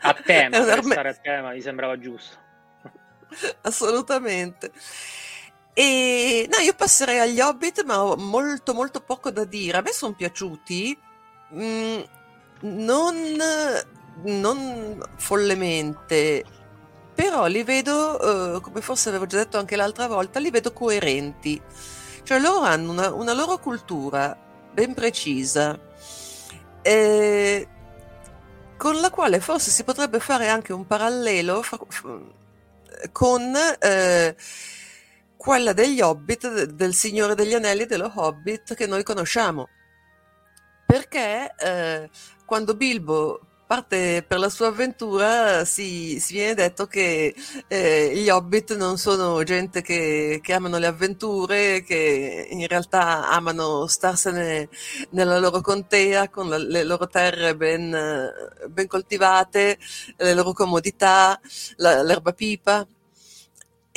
a tema, per stare a tema mi sembrava giusto. Assolutamente. E no, io passerei agli Hobbit, ma ho molto molto poco da dire. A me sono piaciuti, mh, mm, non, non follemente, però li vedo, uh, come forse avevo già detto anche l'altra volta, li vedo coerenti. Cioè loro hanno una, una loro cultura ben precisa. Eh, con la quale forse si potrebbe fare anche un parallelo fra, con eh, quella degli Hobbit, del Signore degli Anelli, dello Hobbit che noi conosciamo. Perché eh, quando Bilbo parte per la sua avventura si, si viene detto che eh, gli hobbit non sono gente che, che, amano le avventure, che in realtà amano starsene nella loro contea con la, le loro terre ben, ben, coltivate, le loro comodità, la, l'erba pipa.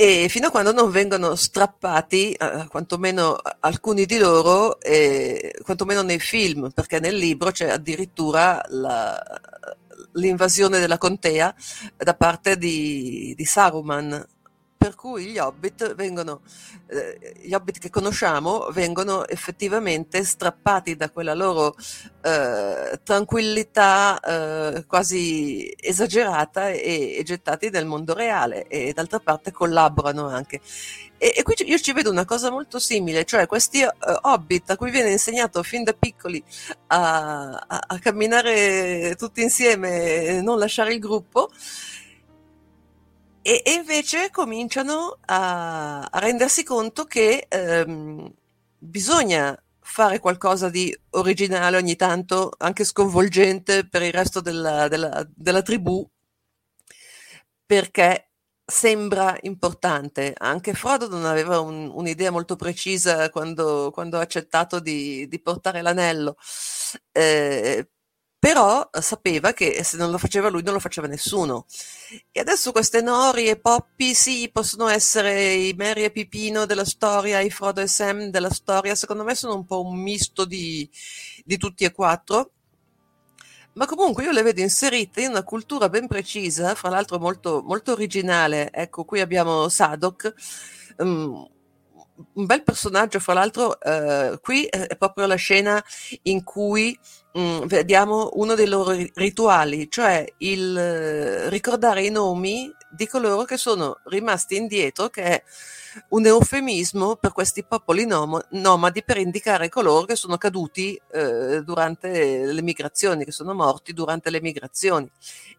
E fino a quando non vengono strappati, eh, quantomeno alcuni di loro, eh, quantomeno nei film, perché nel libro c'è addirittura la, l'invasione della contea da parte di, di Saruman, per cui gli hobbit vengono, eh, gli hobbit che conosciamo vengono effettivamente strappati da quella loro eh, tranquillità eh, quasi esagerata e, e, gettati nel mondo reale e d'altra parte collaborano anche. E, e qui io ci vedo una cosa molto simile, cioè questi uh, hobbit a cui viene insegnato fin da piccoli a, a, a camminare tutti insieme e non lasciare il gruppo, e, e invece cominciano a, a, rendersi conto che ehm, bisogna fare qualcosa di originale ogni tanto, anche sconvolgente per il resto della, della, della tribù, perché sembra importante. Anche Frodo non aveva un, un'idea molto precisa quando, quando ha accettato di, di portare l'anello. Eh, però eh, sapeva che se non lo faceva lui non lo faceva nessuno. E adesso queste Nori e Poppy, sì, possono essere i Mary e Pipino della storia, i Frodo e Sam della storia, secondo me sono un po' un misto di, di tutti e quattro, ma comunque io le vedo inserite in una cultura ben precisa, fra l'altro molto, molto originale. Ecco, qui abbiamo Sadok, um, un bel personaggio, fra l'altro, eh, qui è proprio la scena in cui mm, vediamo uno dei loro rituali, cioè il eh, ricordare i nomi di coloro che sono rimasti indietro, che è un eufemismo per questi popoli nom- nomadi per indicare coloro che sono caduti eh, durante le migrazioni, che sono morti durante le migrazioni.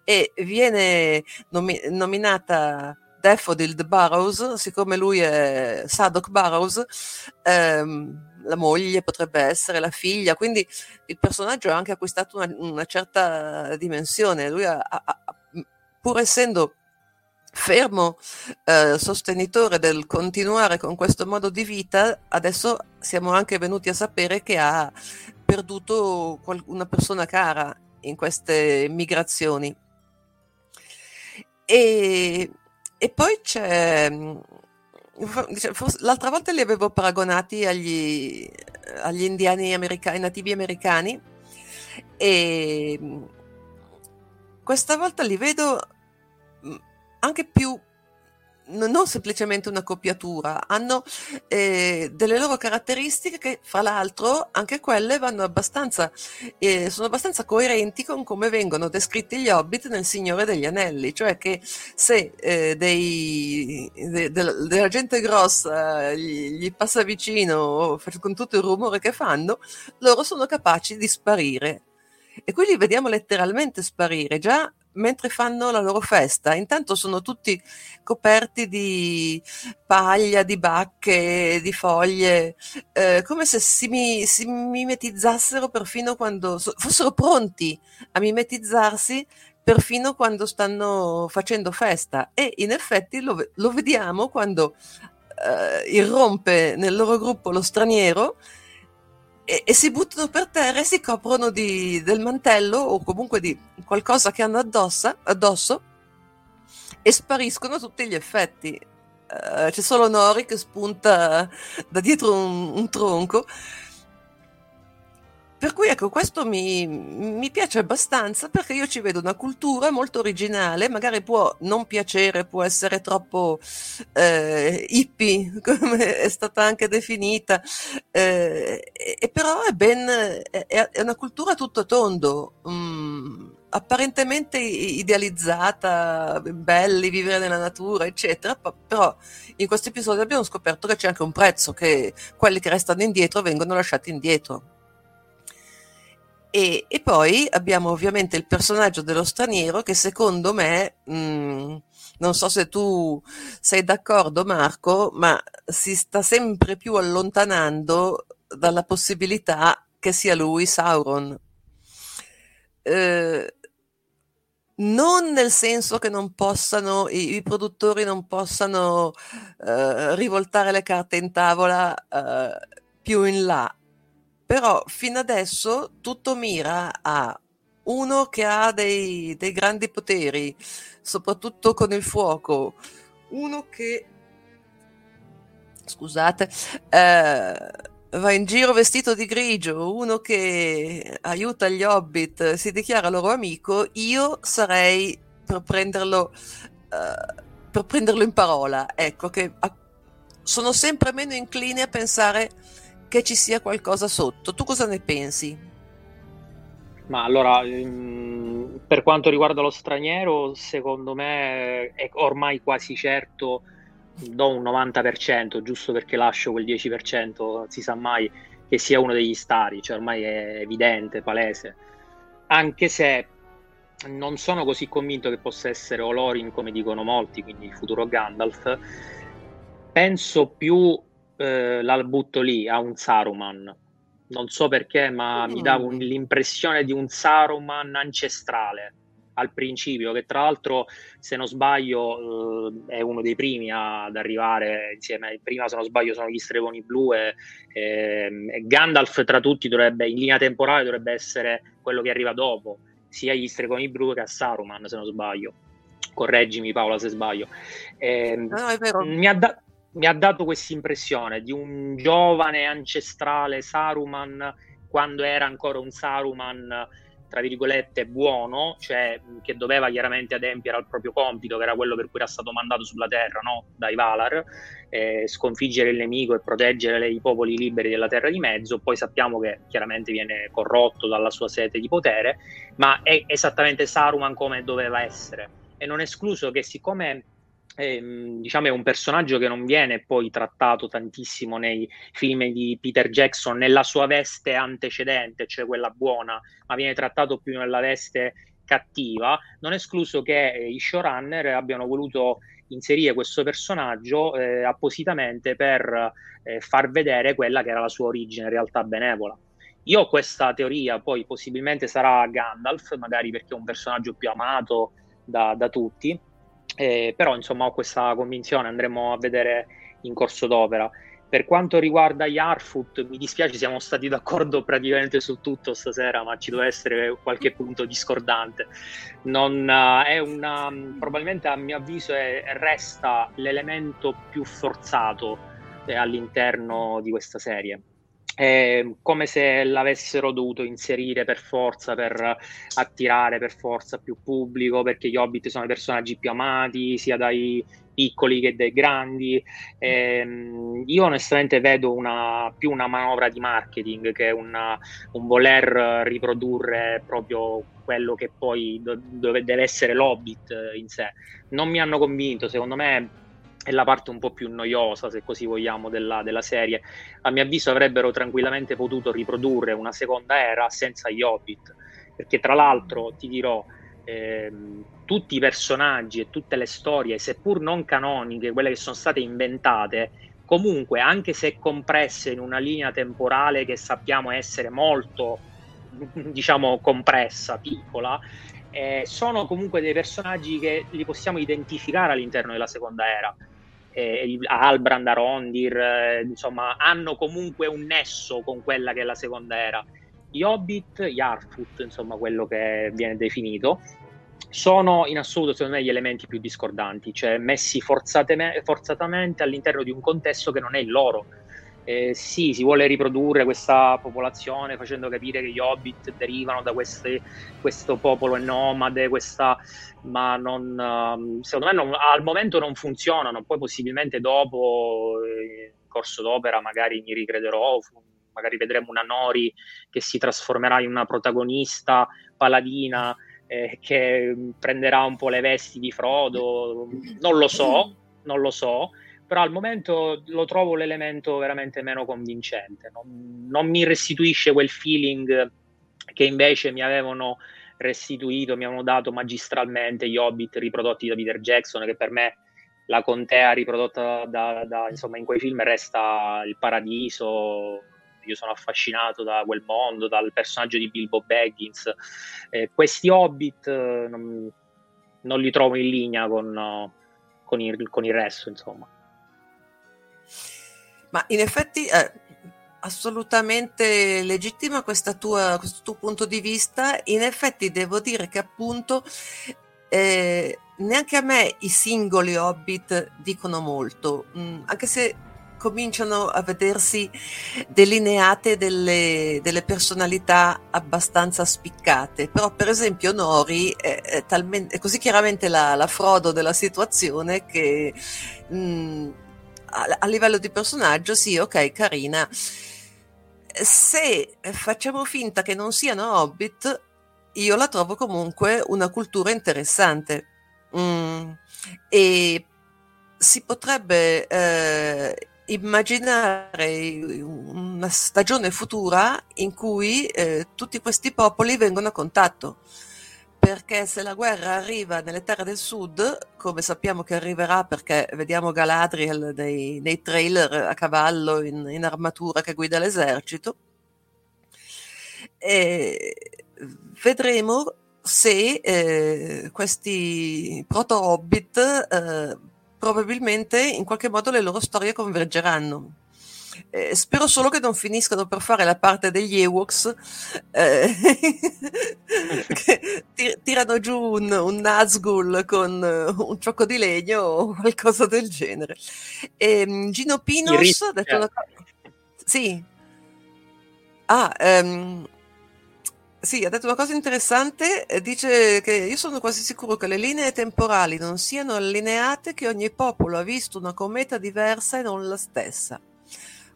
E viene nomi- nominata Daffodil Burrows, siccome lui è Sadok Burrows, ehm, la moglie potrebbe essere la figlia, quindi il personaggio ha anche acquistato una, una certa dimensione. Lui ha, ha, ha, pur essendo fermo eh, sostenitore del continuare con questo modo di vita, adesso siamo anche venuti a sapere che ha perduto una persona cara in queste migrazioni. E e poi c'è... L'altra volta li avevo paragonati agli, agli indiani americani, nativi americani e mm, questa volta li vedo mm, anche più non semplicemente una copiatura, hanno eh, delle loro caratteristiche che, fra l'altro, anche quelle vanno abbastanza, eh, sono abbastanza coerenti con come vengono descritti gli hobbit nel Signore degli Anelli, cioè che se eh, dei, de, de, della gente grossa gli, gli passa vicino con tutto il rumore che fanno, loro sono capaci di sparire. E qui li vediamo letteralmente sparire. Già mentre fanno la loro festa. Intanto sono tutti coperti di paglia, di bacche, di foglie, eh, come se si, mi, si, mimetizzassero perfino quando fossero pronti a mimetizzarsi perfino quando stanno facendo festa. E in effetti lo, lo vediamo quando eh, irrompe nel loro gruppo lo straniero e, e, si buttano per terra e si coprono di, del mantello o comunque di qualcosa che hanno addossa, addosso e spariscono tutti gli effetti. Uh, c'è solo Nori che spunta da dietro un, un tronco per cui ecco, questo mi, mi, piace abbastanza perché io ci vedo una cultura molto originale, magari può non piacere, può essere troppo eh, hippie, come è stata anche definita, eh, e, però è, ben, è, è, una cultura tutto tondo. Mm, apparentemente idealizzata, belli, vivere nella natura, eccetera, però in questo episodio abbiamo scoperto che c'è anche un prezzo, che quelli che restano indietro vengono lasciati indietro. E, e, poi abbiamo ovviamente il personaggio dello straniero che secondo me, mh, mm, non so se tu sei d'accordo Marco, ma si sta sempre più allontanando dalla possibilità che sia lui Sauron. Eh, non nel senso che non possano, i, i produttori non possano eh, rivoltare le carte in tavola eh, più in là, però fino adesso tutto mira a uno che ha dei, dei grandi poteri, soprattutto con il fuoco, uno che scusate, eh, va in giro vestito di grigio, uno che aiuta gli hobbit, si dichiara loro amico, io sarei per prenderlo, uh, per prenderlo in parola. Ecco, che a, sono sempre meno incline a pensare che ci sia qualcosa sotto. Tu cosa ne pensi? Ma allora, ehm, per quanto riguarda lo straniero, secondo me è ormai quasi certo do un 90%, giusto perché lascio quel 10%, non si sa mai che sia uno degli stari, cioè ormai è evidente, palese. Anche se non sono così convinto che possa essere Olorin come dicono molti, quindi il futuro Gandalf. Penso più eh, la butto lì a un Saruman. Non so perché, ma mm. mi dà un, l'impressione di un Saruman ancestrale al principio, che tra l'altro, se non sbaglio, eh, è uno dei primi ad arrivare insieme. Prima, se non sbaglio, sono gli Stregoni Blu e, e, e Gandalf tra tutti dovrebbe, in linea temporale, dovrebbe essere quello che arriva dopo, sia gli Stregoni Blu che a Saruman, se non sbaglio. Correggimi Paola se sbaglio. Eh, no. Mi ha, da- mi ha dato questa impressione di un giovane ancestrale Saruman quando era ancora un Saruman tra virgolette, buono, cioè che doveva chiaramente adempiere al proprio compito, che era quello per cui era stato mandato sulla terra no? dai Valar, eh, sconfiggere il nemico e proteggere i popoli liberi della terra di mezzo. Poi sappiamo che chiaramente viene corrotto dalla sua sete di potere, ma è esattamente Saruman come doveva essere. E non escluso che, siccome Ehm, diciamo è un personaggio che non viene poi trattato tantissimo nei film di Peter Jackson nella sua veste antecedente, cioè quella buona, ma viene trattato più nella veste cattiva, non è escluso che eh, i showrunner abbiano voluto inserire questo personaggio eh, appositamente per eh, far vedere quella che era la sua origine in realtà benevola. Io ho questa teoria, poi possibilmente sarà Gandalf, magari perché è un personaggio più amato da, da tutti, eh, però insomma ho questa convinzione, andremo a vedere in corso d'opera. Per quanto riguarda gli Harfoot, mi dispiace, siamo stati d'accordo praticamente su tutto stasera, ma ci deve essere qualche punto discordante. Non, uh, è una, probabilmente a mio avviso è, resta l'elemento più forzato eh, all'interno di questa serie è come se l'avessero dovuto inserire per forza per attirare per forza più pubblico perché gli hobbit sono i personaggi più amati sia dai piccoli che dai grandi. Ehm, io onestamente vedo una, più una manovra di marketing che una, un voler riprodurre proprio quello che poi do, deve essere l'hobbit in sé. Non mi hanno convinto secondo me è la parte un po' più noiosa, se così vogliamo, della, della, serie. A mio avviso avrebbero tranquillamente potuto riprodurre una seconda era senza gli Hobbit, perché tra l'altro ti dirò, ehm, tutti i personaggi e tutte le storie, seppur non canoniche, quelle che sono state inventate, comunque, anche se compresse in una linea temporale che sappiamo essere molto, diciamo, compressa, piccola, eh, sono comunque dei personaggi che li possiamo identificare all'interno della seconda era eh, Albrand, Arondir, eh, insomma, hanno comunque un nesso con quella che è la seconda era. Gli Hobbit, gli Harfoot, insomma, quello che viene definito, sono in assoluto, secondo me, gli elementi più discordanti, cioè messi forzatamente all'interno di un contesto che non è il loro eh, sì, si vuole riprodurre questa popolazione facendo capire che gli hobbit derivano da queste, questo popolo nomade, questa, ma non, ehm, secondo me non, al momento non funzionano, poi possibilmente dopo, eh, in corso d'opera, magari mi ricrederò, magari vedremo una Nori che si trasformerà in una protagonista paladina eh, che prenderà un po' le vesti di Frodo, non lo so, non lo so però al momento lo trovo l'elemento veramente meno convincente, non, non mi restituisce quel feeling che invece mi avevano restituito, mi avevano dato magistralmente gli Hobbit riprodotti da Peter Jackson, che per me la contea riprodotta da, da, insomma, in quei film resta il paradiso. Io sono affascinato da quel mondo, dal personaggio di Bilbo Baggins. Eh, questi Hobbit eh, non, non, li trovo in linea con, con, il, con il resto, insomma. Ma in effetti è assolutamente legittima questa tua, questo tuo punto di vista. In effetti devo dire che appunto eh, neanche a me i singoli Hobbit dicono molto, mm, anche se cominciano a vedersi delineate delle, delle personalità abbastanza spiccate. Però, per esempio, Nori è, è, talmente, è così chiaramente la, la, Frodo della situazione che mh, mm, a, livello di personaggio, sì, ok, carina. Se facciamo finta che non siano hobbit, io la trovo comunque una cultura interessante. Mm, e si potrebbe eh, immaginare una stagione futura in cui eh, tutti questi popoli vengono a contatto. Perché se la guerra arriva nelle terre del sud, come sappiamo che arriverà perché vediamo Galadriel nei, nei trailer a cavallo in, in armatura che guida l'esercito, e vedremo se eh, questi proto-hobbit eh, probabilmente in qualche modo le loro storie convergeranno. Eh, spero solo che non finiscano per fare la parte degli Ewoks eh, che tir- tirano giù un, un Nazgul con uh, un ciocco di legno o qualcosa del genere. E, um, Gino Pinos ha detto una cosa. Sì. Ah, um, sì, ha detto una cosa interessante, eh, dice che io sono quasi sicuro che le linee temporali non siano allineate, che ogni popolo ha visto una cometa diversa e non la stessa.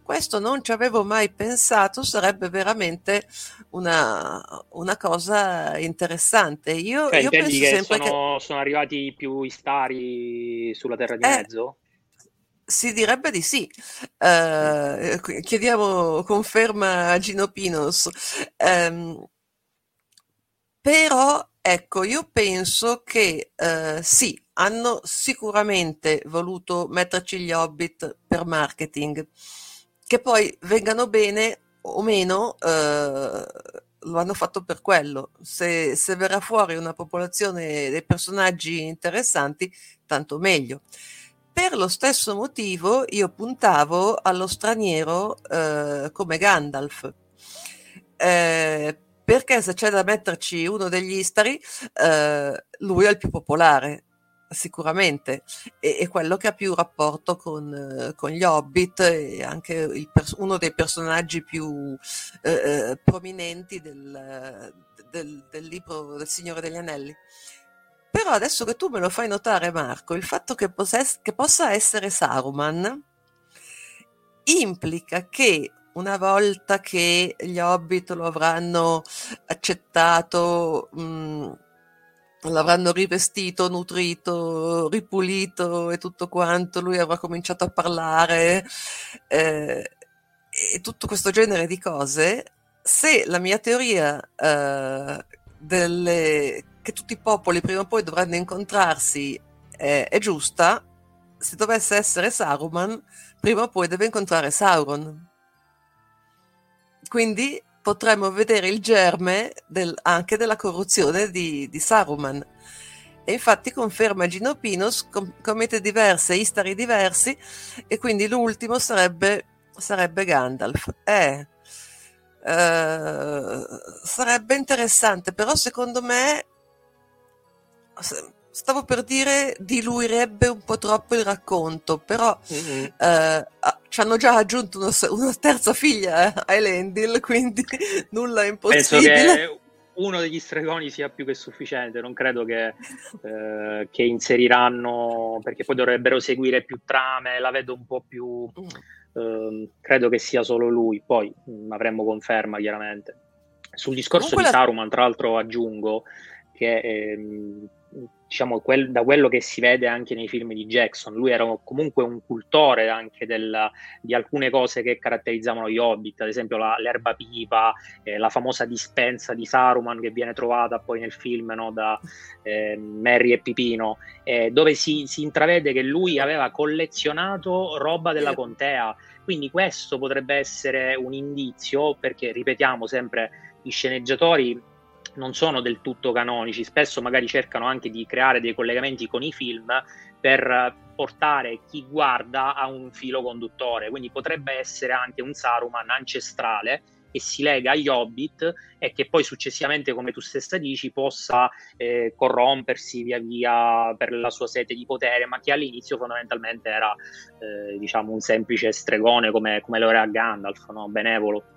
Questo non ci avevo mai pensato, sarebbe veramente una, una cosa interessante. Io, cioè, io penso che sempre sono, che sono arrivati più istari sulla Terra di eh, Mezzo? Si direbbe di sì. Uh, chiediamo conferma a Gino Pinos. Um, però, ecco, io penso che eh, sì, hanno sicuramente voluto metterci gli Hobbit per marketing, che poi vengano bene o meno, eh, lo hanno fatto per quello. Se, se, verrà fuori una popolazione dei personaggi interessanti, tanto meglio. Per lo stesso motivo io puntavo allo straniero eh, come Gandalf. Eh, perché se c'è da metterci uno degli istari, eh, lui è il più popolare, sicuramente, e, è quello che ha più rapporto con, eh, con gli hobbit e anche pers- uno dei personaggi più eh, eh, prominenti del, del, del libro del Signore degli Anelli. Però adesso che tu me lo fai notare, Marco, il fatto che, possa, che possa essere Saruman implica che una volta che gli Hobbit lo avranno accettato, mh, l'avranno rivestito, nutrito, ripulito e tutto quanto, lui avrà cominciato a parlare eh, e tutto questo genere di cose, se la mia teoria eh, delle, che tutti i popoli prima o poi dovranno incontrarsi è, è giusta, se dovesse essere Saruman, prima o poi deve incontrare Sauron. Quindi potremmo vedere il germe del, anche della corruzione di, di, Saruman. E infatti conferma Gino Pinos com- comete diverse, istari diversi, e quindi l'ultimo sarebbe, sarebbe Gandalf. Eh, eh, sarebbe interessante, però secondo me stavo per dire diluirebbe un po' troppo il racconto, però mm-hmm. eh, ci hanno già aggiunto uno, una terza figlia eh, a Elendil, quindi nulla è impossibile. Penso che uno degli stregoni sia più che sufficiente, non credo che, eh, che, inseriranno, perché poi dovrebbero seguire più trame, la vedo un po' più... Mm. Ehm, credo che sia solo lui, poi mh, mm, avremmo conferma chiaramente. Sul discorso Comunque di Saruman, tra l'altro aggiungo che... Ehm, diciamo, quel, da quello che si vede anche nei film di Jackson, lui era comunque un cultore anche del, di alcune cose che caratterizzavano gli Hobbit, ad esempio la, l'erba pipa, eh, la famosa dispensa di Saruman che viene trovata poi nel film no, da eh, Merry e Pipino, eh, dove si, si intravede che lui aveva collezionato roba della contea. Quindi questo potrebbe essere un indizio, perché ripetiamo sempre, i sceneggiatori non sono del tutto canonici, spesso magari cercano anche di creare dei collegamenti con i film per portare chi guarda a un filo conduttore, quindi potrebbe essere anche un Saruman ancestrale che si lega agli Hobbit e che poi successivamente, come tu stessa dici, possa eh, corrompersi via via per la sua sete di potere, ma che all'inizio fondamentalmente era eh, diciamo un semplice stregone come, come lo era Gandalf, no? benevolo.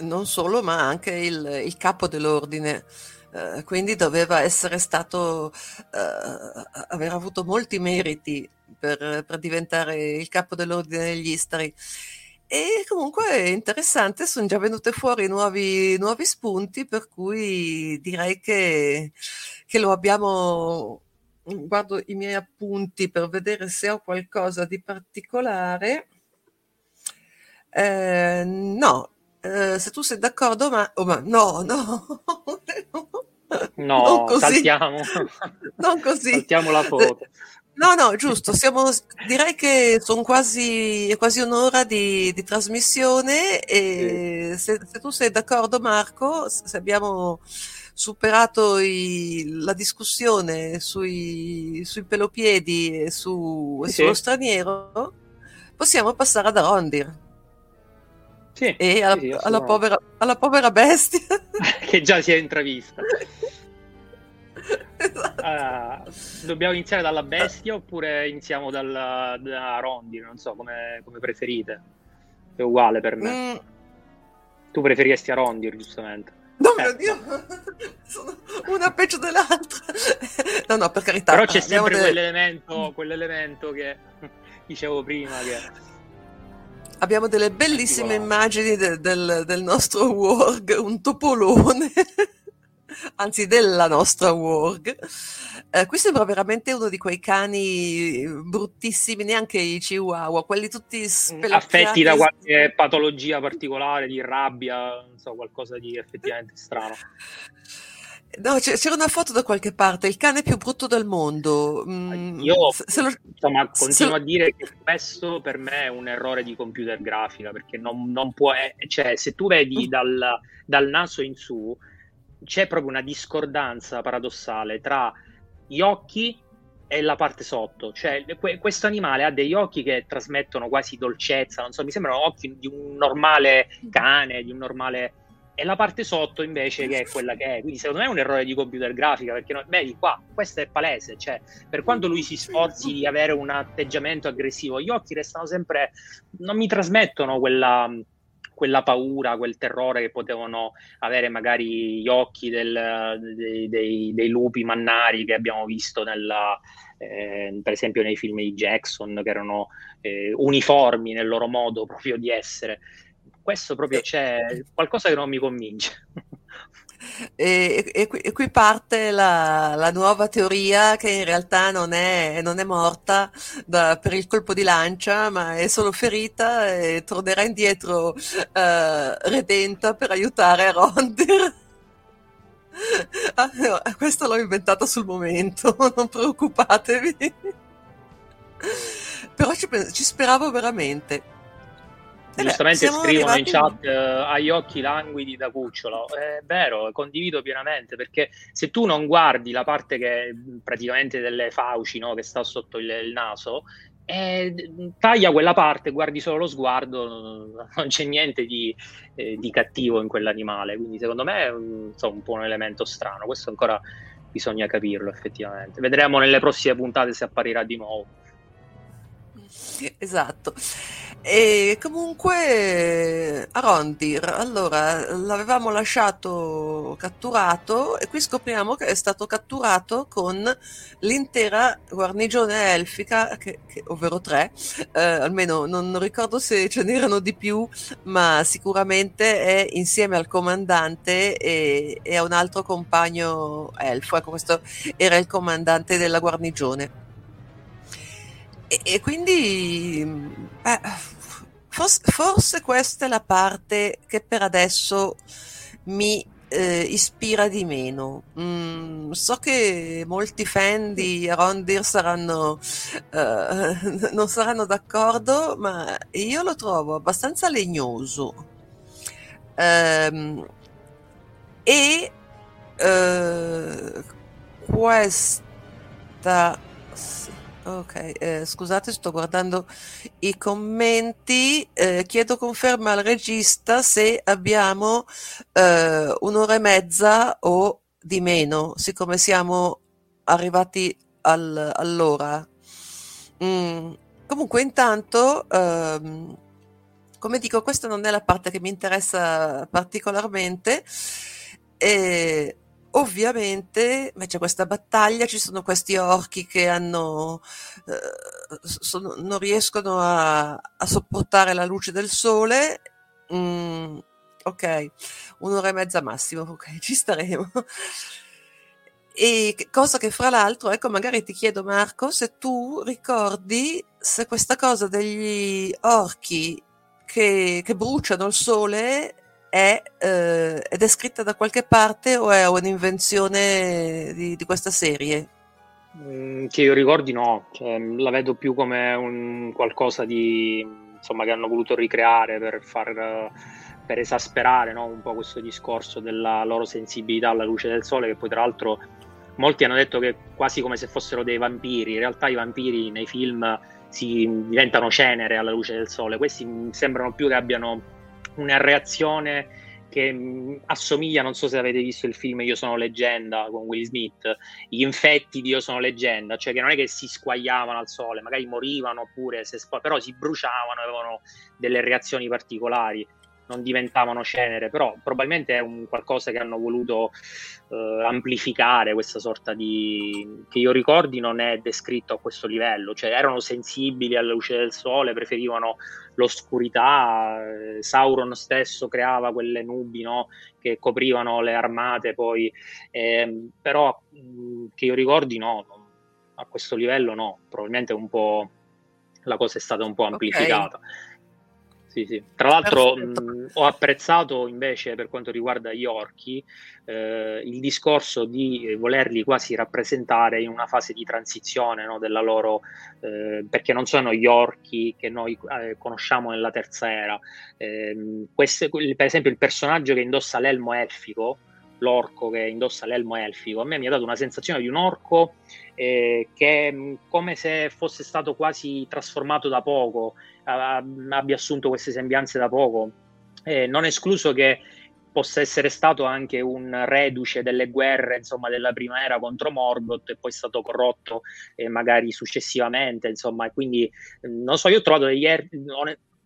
Non solo, ma anche il, il capo dell'ordine. Uh, quindi doveva essere stato, uh, aver avuto molti meriti per, per, diventare il capo dell'ordine degli Istari. E comunque è interessante, sono già venute fuori nuovi, nuovi spunti, per cui direi che, che lo abbiamo. Guardo i miei appunti per vedere se ho qualcosa di particolare. Eh, no, eh, se tu sei d'accordo, ma, oh, ma no, no, no, non così. saltiamo, non così. saltiamo la foto. No, no, giusto, siamo, direi che sono quasi, quasi un'ora di, di trasmissione e sì. se, se, tu sei d'accordo Marco, se abbiamo superato i, la discussione sui, sui pelopiedi e su, sì. sullo straniero, possiamo passare ad Arondir. Sì, e alla, sì, alla, povera, alla, povera, bestia che già si è intravista. esatto. uh, dobbiamo iniziare dalla bestia oppure iniziamo dalla, da Rondi? Non so come, come, preferite. È uguale per me. Mm. Tu preferiresti a Rondir, giustamente. No, eh. mio Dio, sono una peggio dell'altra. no, no, per carità. Però c'è sempre quell'elemento, quell'elemento che dicevo prima che Abbiamo delle bellissime immagini de- del, del, nostro Warg, un topolone, anzi della nostra Warg. Eh, qui sembra veramente uno di quei cani bruttissimi, neanche i chihuahua, quelli tutti spelacchiati. Affetti da qualche patologia particolare, di rabbia, non so, qualcosa di effettivamente strano. No, c'era una foto da qualche parte, il cane più brutto del mondo. Mm, Io se lo, insomma, continuo se... a dire che questo per me è un errore di computer grafica, perché non, non può, eh, cioè se tu vedi mm. dal, dal, naso in su, c'è proprio una discordanza paradossale tra gli occhi e la parte sotto. Cioè, que- questo animale ha degli occhi che trasmettono quasi dolcezza, non so, mi sembrano occhi di un normale cane, di un normale e la parte sotto invece che è quella che è. Quindi secondo me è un errore di computer grafica, perché no, vedi qua, questo è palese, cioè per quanto lui si sforzi di avere un atteggiamento aggressivo, gli occhi restano sempre, non mi trasmettono quella, quella paura, quel terrore che potevano avere magari gli occhi del, dei, dei, dei, lupi mannari che abbiamo visto nella, eh, per esempio nei film di Jackson, che erano eh, uniformi nel loro modo proprio di essere questo proprio c'è qualcosa che non mi convince. E, e, qui, e qui, parte la, la, nuova teoria che in realtà non è, non è morta da, per il colpo di lancia, ma è solo ferita e tornerà indietro uh, redenta per aiutare Rondir. Ah, no, questo l'ho inventato sul momento, non preoccupatevi. Però ci, ci speravo veramente. Eh Giustamente scrivono in chat uh, agli occhi languidi da cucciolo. È vero, condivido pienamente perché se tu non guardi la parte che praticamente delle fauci no, che sta sotto il, il naso, eh, taglia quella parte, guardi solo lo sguardo, non c'è niente di, eh, di cattivo in quell'animale. Quindi secondo me è un, so, un po' un elemento strano. Questo ancora bisogna capirlo effettivamente. Vedremo nelle prossime puntate se apparirà di nuovo. Esatto. E comunque Arondir, allora l'avevamo lasciato catturato e qui scopriamo che è stato catturato con l'intera guarnigione elfica, che, che, ovvero tre, eh, almeno non, non, ricordo se ce n'erano di più, ma sicuramente è insieme al comandante e, e a un altro compagno elfo. Ecco, questo era il comandante della guarnigione. E, quindi eh, forse, forse, questa è la parte che per adesso mi eh, ispira di meno. Mm, so che molti fan di Rondir saranno, eh, non saranno d'accordo, ma io lo trovo abbastanza legnoso. Um, e uh, questa Ok, eh, scusate, sto guardando i commenti. Eh, chiedo conferma al regista se abbiamo eh, un'ora e mezza o di meno, siccome siamo arrivati al, all'ora. Mm, comunque, intanto, ehm, come dico, questa non è la parte che mi interessa particolarmente. E ovviamente c'è questa battaglia, ci sono questi orchi che hanno, eh, sono, non riescono a, a, sopportare la luce del sole. Mm, ok, un'ora e mezza massimo, ok, ci staremo. E cosa che fra l'altro, ecco, magari ti chiedo Marco, se tu ricordi se questa cosa degli orchi che, che bruciano il sole è, eh, è descritta da qualche parte o è un'invenzione di, di questa serie? Mm, che io ricordi no, cioè, la vedo più come un qualcosa di insomma che hanno voluto ricreare per far per esasperare no, un po' questo discorso della loro sensibilità alla luce del sole, che poi tra l'altro molti hanno detto che quasi come se fossero dei vampiri, in realtà i vampiri nei film si diventano cenere alla luce del sole, questi sembrano più che abbiano una reazione che mm, assomiglia, non so se avete visto il film Io sono leggenda con Will Smith, gli infetti di Io sono leggenda, cioè che non è che si squagliavano al sole, magari morivano oppure se, però si bruciavano, avevano delle reazioni particolari non diventavano cenere, però probabilmente è un qualcosa che hanno voluto eh, amplificare questa sorta di che io ricordi non è descritto a questo livello, cioè erano sensibili alla luce del sole, preferivano l'oscurità, eh, Sauron stesso creava quelle nubi no, che coprivano le armate poi, eh, però mh, che io ricordi no, a questo livello no, probabilmente un po' la cosa è stata un po' amplificata. Okay. Sì, sì. Tra l'altro mh, ho apprezzato invece per quanto riguarda gli orchi eh, il discorso di volerli quasi rappresentare in una fase di transizione no, della loro, eh, perché non sono gli orchi che noi eh, conosciamo nella terza era. Ehm, queste, per esempio il personaggio che indossa l'elmo elfico, l'orco che indossa l'elmo elfico, a me mi ha dato una sensazione di un orco eh, che come se fosse stato quasi trasformato da poco, abbia assunto queste sembianze da poco. Eh, non escluso che possa essere stato anche un reduce delle guerre insomma, della prima era contro Morgoth e poi stato corrotto eh, magari successivamente insomma quindi non so io ho trovato degli er-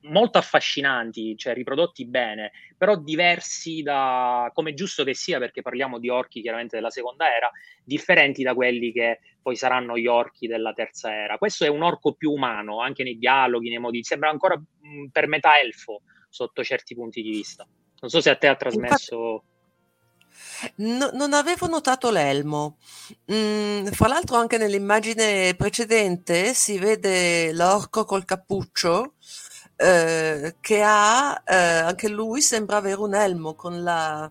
molto affascinanti, cioè riprodotti bene, però diversi da, come giusto che sia, perché parliamo di orchi chiaramente della seconda era, differenti da quelli che poi saranno gli orchi della terza era. Questo è un orco più umano, anche nei dialoghi, nei modi, sembra ancora mh, mm, per metà elfo sotto certi punti di vista. Non so se a te ha trasmesso... No, non avevo notato l'elmo. Mm, fra l'altro anche nell'immagine precedente si vede l'orco col cappuccio eh, che ha eh, anche lui sembra avere un elmo con la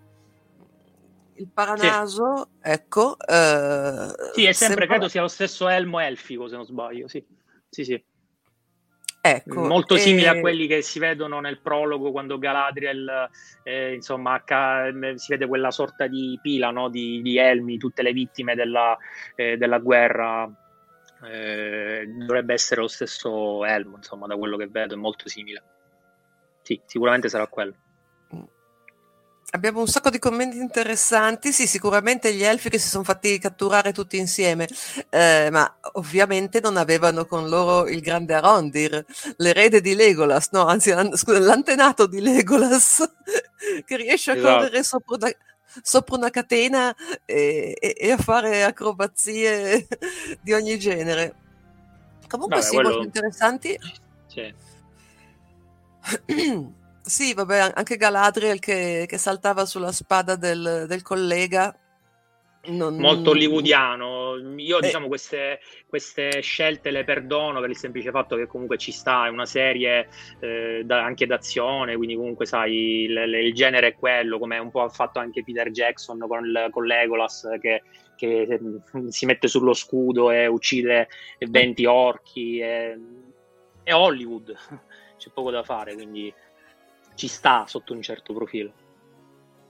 il paranaso, sì. ecco. Eh, sì, è sempre, sembra... credo sia lo stesso elmo elfico, se non sbaglio, sì. Sì, sì. Ecco, Molto simile a quelli che si vedono nel prologo quando Galadriel, eh, insomma, ca- si vede quella sorta di pila no? di, di, elmi, tutte le vittime della, eh, della guerra eh, dovrebbe essere lo stesso Elmo, insomma, da quello che vedo, è molto simile. Sì, sicuramente sarà quello. Abbiamo un sacco di commenti interessanti, sì, sicuramente gli elfi che si sono fatti catturare tutti insieme, eh, ma ovviamente non avevano con loro il grande Arondir, l'erede di Legolas, no, anzi, scusa, l'antenato di Legolas, che riesce a esatto. correre sopra una, sopra una catena e, e, e a fare acrobazie di ogni genere. Comunque vabbè, sì, quello... molto interessanti. Sì. sì, vabbè, anche Galadriel che, che saltava sulla spada del, del collega non... molto hollywoodiano. Io, eh. diciamo, queste, queste, scelte le perdono per il semplice fatto che comunque ci sta, è una serie eh, da, anche d'azione, quindi comunque sai, il, il, genere è quello, come un po' ha fatto anche Peter Jackson con, il, con Legolas che, che, si mette sullo scudo e uccide 20 orchi. È, è Hollywood, c'è poco da fare, quindi ci sta sotto un certo profilo.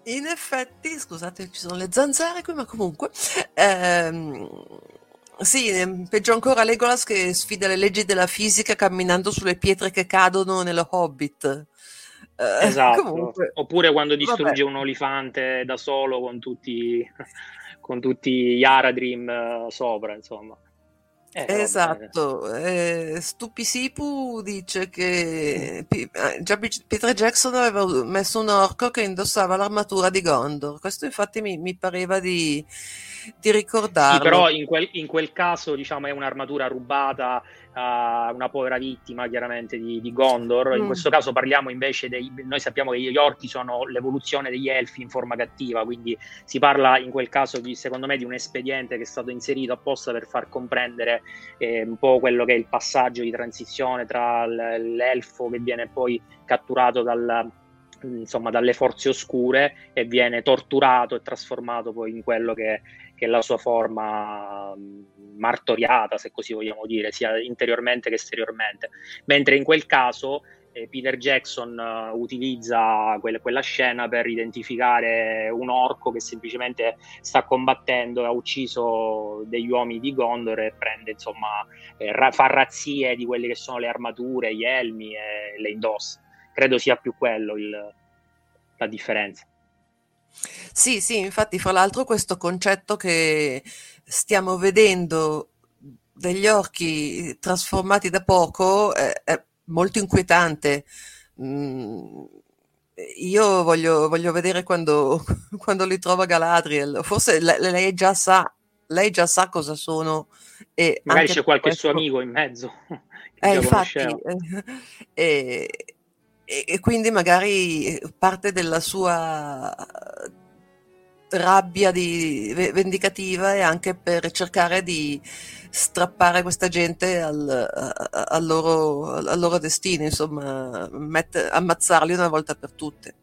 In effetti, scusate, ci sono le zanzare qui, ma comunque, ehm, Sì, ehm, peggio ancora Legolas che sfida le leggi della fisica camminando sulle pietre che cadono nello Hobbit. Eh, esatto. Comunque, Oppure quando distrugge vabbè. un olifante da solo con tutti, con tutti gli Aradrim uh, sopra, insomma. Eh, esatto, eh, Stupisipu dice che eh, già Peter Jackson aveva messo un orco che indossava l'armatura di Gondor. Questo infatti mi, mi pareva di, di ricordarlo. Sì, però in quel, in quel caso diciamo, è un'armatura rubata a una povera vittima chiaramente di, di Gondor. In mm. questo caso parliamo invece dei... Noi sappiamo che gli orchi sono l'evoluzione degli elfi in forma cattiva, quindi si parla in quel caso di, secondo me di un espediente che è stato inserito apposta per far comprendere eh, un po' quello che è il passaggio di transizione tra l'elfo che viene poi catturato dal insomma, dalle forze oscure e viene torturato e trasformato poi in quello che, che la sua forma martoriata, se così vogliamo dire, sia interiormente che esteriormente. Mentre in quel caso eh, Peter Jackson uh, utilizza quel, quella scena per identificare un orco che semplicemente sta combattendo, ha ucciso degli uomini di Gondor e prende, insomma, eh, ra- fa razzie di quelle che sono le armature, gli elmi e le indossa. Credo sia più quello il, la differenza. Sì, sì, infatti, fra l'altro, questo concetto che stiamo vedendo degli orchi trasformati da poco è, è molto inquietante. Mm, io voglio, voglio vedere quando, quando, li trova Galadriel. Forse lei, lei, già sa, lei già sa cosa sono. E Magari c'è qualche questo... suo amico in mezzo. Eh, infatti, eh, e, e quindi magari parte della sua rabbia di, vendicativa è anche per cercare di strappare questa gente al, al, loro, al loro, destino, insomma, mette, ammazzarli una volta per tutte.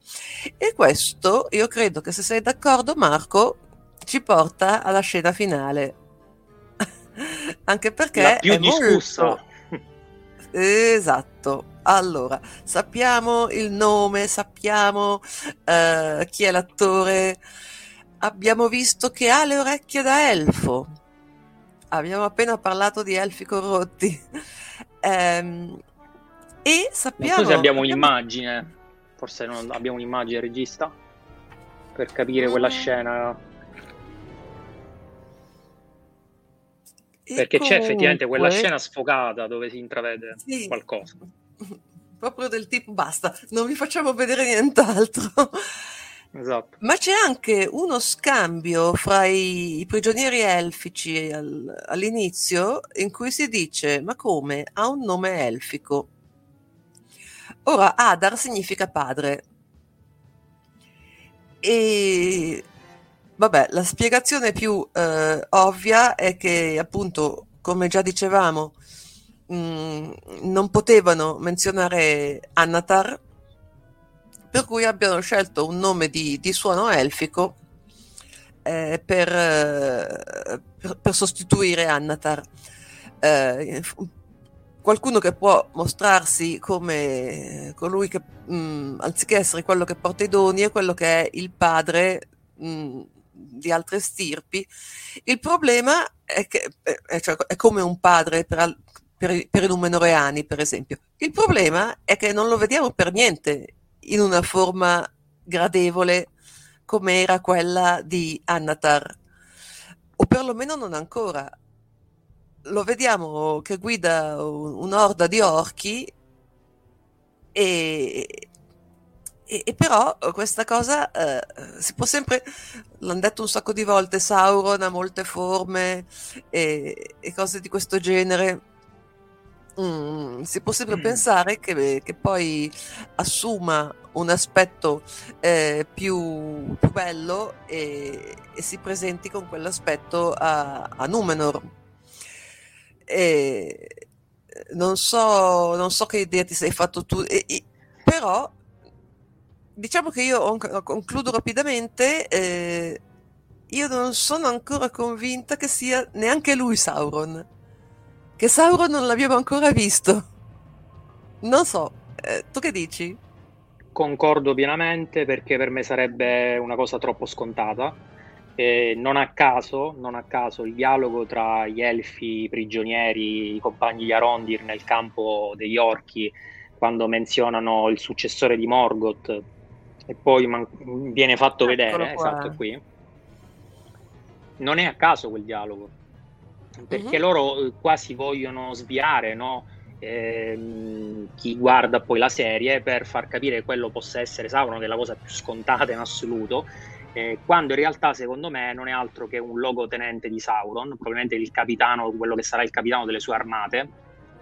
E questo io credo che se sei d'accordo, Marco, ci porta alla scena finale. anche perché La più discussa. Molto... Esatto, allora, sappiamo il nome, sappiamo uh, chi è l'attore, abbiamo visto che ha le orecchie da elfo. Abbiamo appena parlato di elfi corrotti. um, e sappiamo... Se abbiamo un'immagine, forse non abbiamo un'immagine regista, per capire quella mm. scena. Perché comunque... c'è effettivamente quella scena sfocata dove si intravede sì. qualcosa proprio del tipo basta, non vi facciamo vedere nient'altro. Esatto. Ma c'è anche uno scambio fra i, i prigionieri elfici al, all'inizio in cui si dice: Ma come? Ha un nome elfico. Ora, Adar significa padre. E vabbè, la spiegazione più eh, ovvia è che, appunto, come già dicevamo, Mm, non potevano menzionare Annatar, per cui abbiano scelto un nome di, di suono elfico eh, per, per, per, sostituire Annatar. Eh, qualcuno che può mostrarsi come colui che, mh, mm, anziché essere quello che porta i doni, è quello che è il padre mh, mm, di altre stirpi. Il problema è che è, cioè, è come un padre per, per, per i Numenoreani, per esempio. Il problema è che non lo vediamo per niente in una forma gradevole come era quella di Annatar, o perlomeno non ancora. Lo vediamo che guida un'orda di orchi e, e, e però questa cosa eh, si può sempre, l'hanno detto un sacco di volte, Sauron ha molte forme e, e cose di questo genere Mm, si può sempre mm. pensare che, che, poi assuma un aspetto eh, più, più, bello e, e, si presenti con quell'aspetto a, a Numenor. E non so, non so che idea ti sei fatto tu, e, e, però diciamo che io concludo rapidamente. Eh, io non sono ancora convinta che sia neanche lui Sauron che Sauron non l'abbiamo ancora visto. Non so, eh, tu che dici? Concordo pienamente perché per me sarebbe una cosa troppo scontata. Eh, non, a caso, non a caso il dialogo tra gli elfi prigionieri, i compagni di Arondir nel campo degli orchi, quando menzionano il successore di Morgoth, e poi man- viene fatto Eccolo vedere, qua. esatto, qui. Non è a caso quel dialogo, perché uh-huh. loro eh, quasi vogliono sviare, no? ehm, chi guarda poi la serie per far capire che quello possa essere Sauron, che è la cosa più scontata in assoluto, eh, quando in realtà secondo me non è altro che un logotenente di Sauron, probabilmente il capitano, quello che sarà il capitano delle sue armate,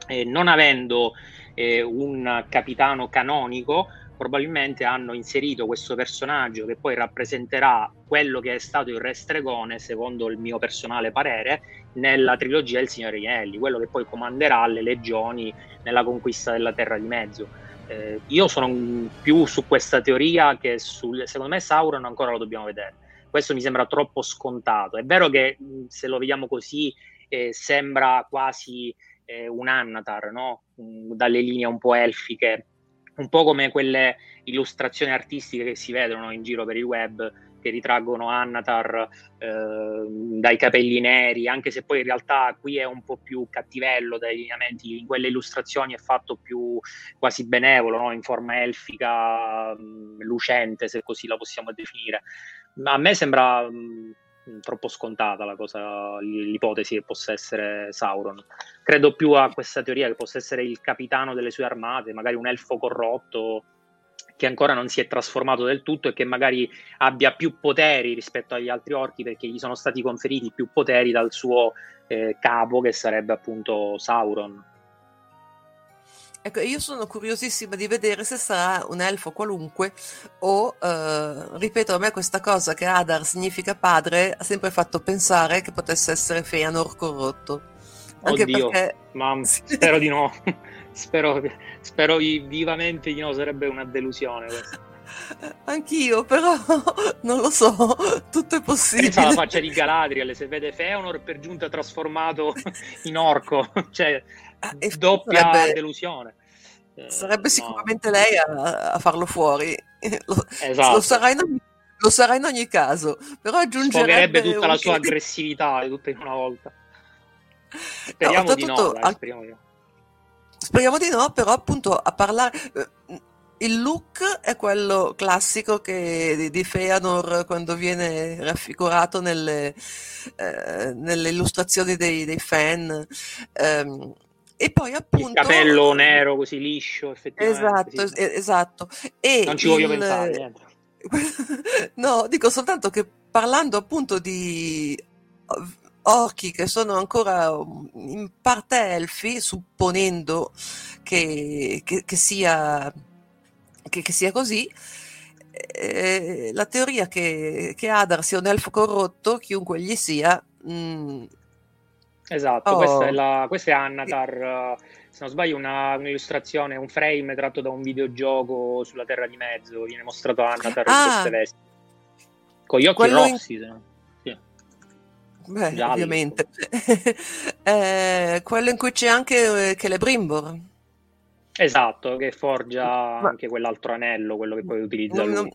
eh, non avendo eh, un capitano canonico, probabilmente hanno inserito questo personaggio che poi rappresenterà quello che è stato il Re Stregone, secondo il mio personale parere, nella trilogia Il Signore Ielli, quello che poi comanderà le legioni nella conquista della Terra di Mezzo. Eh, io sono più su questa teoria che sul, secondo me Sauron ancora lo dobbiamo vedere. Questo mi sembra troppo scontato. È vero che se lo vediamo così eh, sembra quasi eh, un Annatar, no? dalle linee un po' elfiche un po' come quelle illustrazioni artistiche che si vedono in giro per il web che ritraggono Annatar eh, dai capelli neri, anche se poi in realtà qui è un po' più cattivello dai lineamenti, in quelle illustrazioni è fatto più quasi benevolo, no? in forma elfica, mh, lucente, se così la possiamo definire. A me sembra mh, troppo scontata la cosa, l'ipotesi che possa essere Sauron. Credo più a questa teoria che possa essere il capitano delle sue armate, magari un elfo corrotto che ancora non si è trasformato del tutto e che magari abbia più poteri rispetto agli altri orchi perché gli sono stati conferiti più poteri dal suo eh, capo che sarebbe appunto Sauron. Ecco, io sono curiosissima di vedere se sarà un elfo qualunque o, eh, ripeto, a me questa cosa che Adar significa padre ha sempre fatto pensare che potesse essere Feanor corrotto. Anche Oddio, perché... ma spero di no. spero, spero vivamente di no, sarebbe una delusione questa. Anch'io, però non lo so, tutto è possibile. Pensa alla faccia di Galadriel, se vede Feanor per giunta trasformato in orco, cioè Ah, doppia sarebbe, delusione. Eh, sarebbe no. sicuramente lei a, a, farlo fuori. Lo, esatto. lo, sarà ogni, lo, sarà in ogni, caso, però aggiungerebbe tutta la sua aggressività tutta in una volta. Speriamo, no, di, no, dai, al... speriamo di no. Speriamo di no, però appunto a parlare eh, il look è quello classico che, di, Feanor quando viene raffigurato nelle, eh, nelle illustrazioni dei, dei fan. Um, e poi appunto... Il capello nero così liscio, effettivamente. Esatto, sì. esatto. E non ci voglio il... pensare, niente. no, dico soltanto che parlando appunto di orchi che sono ancora in parte elfi, supponendo che, che, che, sia, che sia, così, eh, la teoria che, Adar sia un elfo corrotto, chiunque gli sia, mh, mm, Esatto, oh. questa, è la, questa è Annatar, se non sbaglio una, un'illustrazione, un frame tratto da un videogioco sulla Terra di Mezzo, viene mostrato Annatar ah. in queste vesti. Con gli occhi Quello rossi. In... Sì. Beh, Gialli. ovviamente. eh, quello in cui c'è anche eh, Celebrimbor. Esatto, che forgia Ma... anche quell'altro anello, quello che poi utilizza non, lui.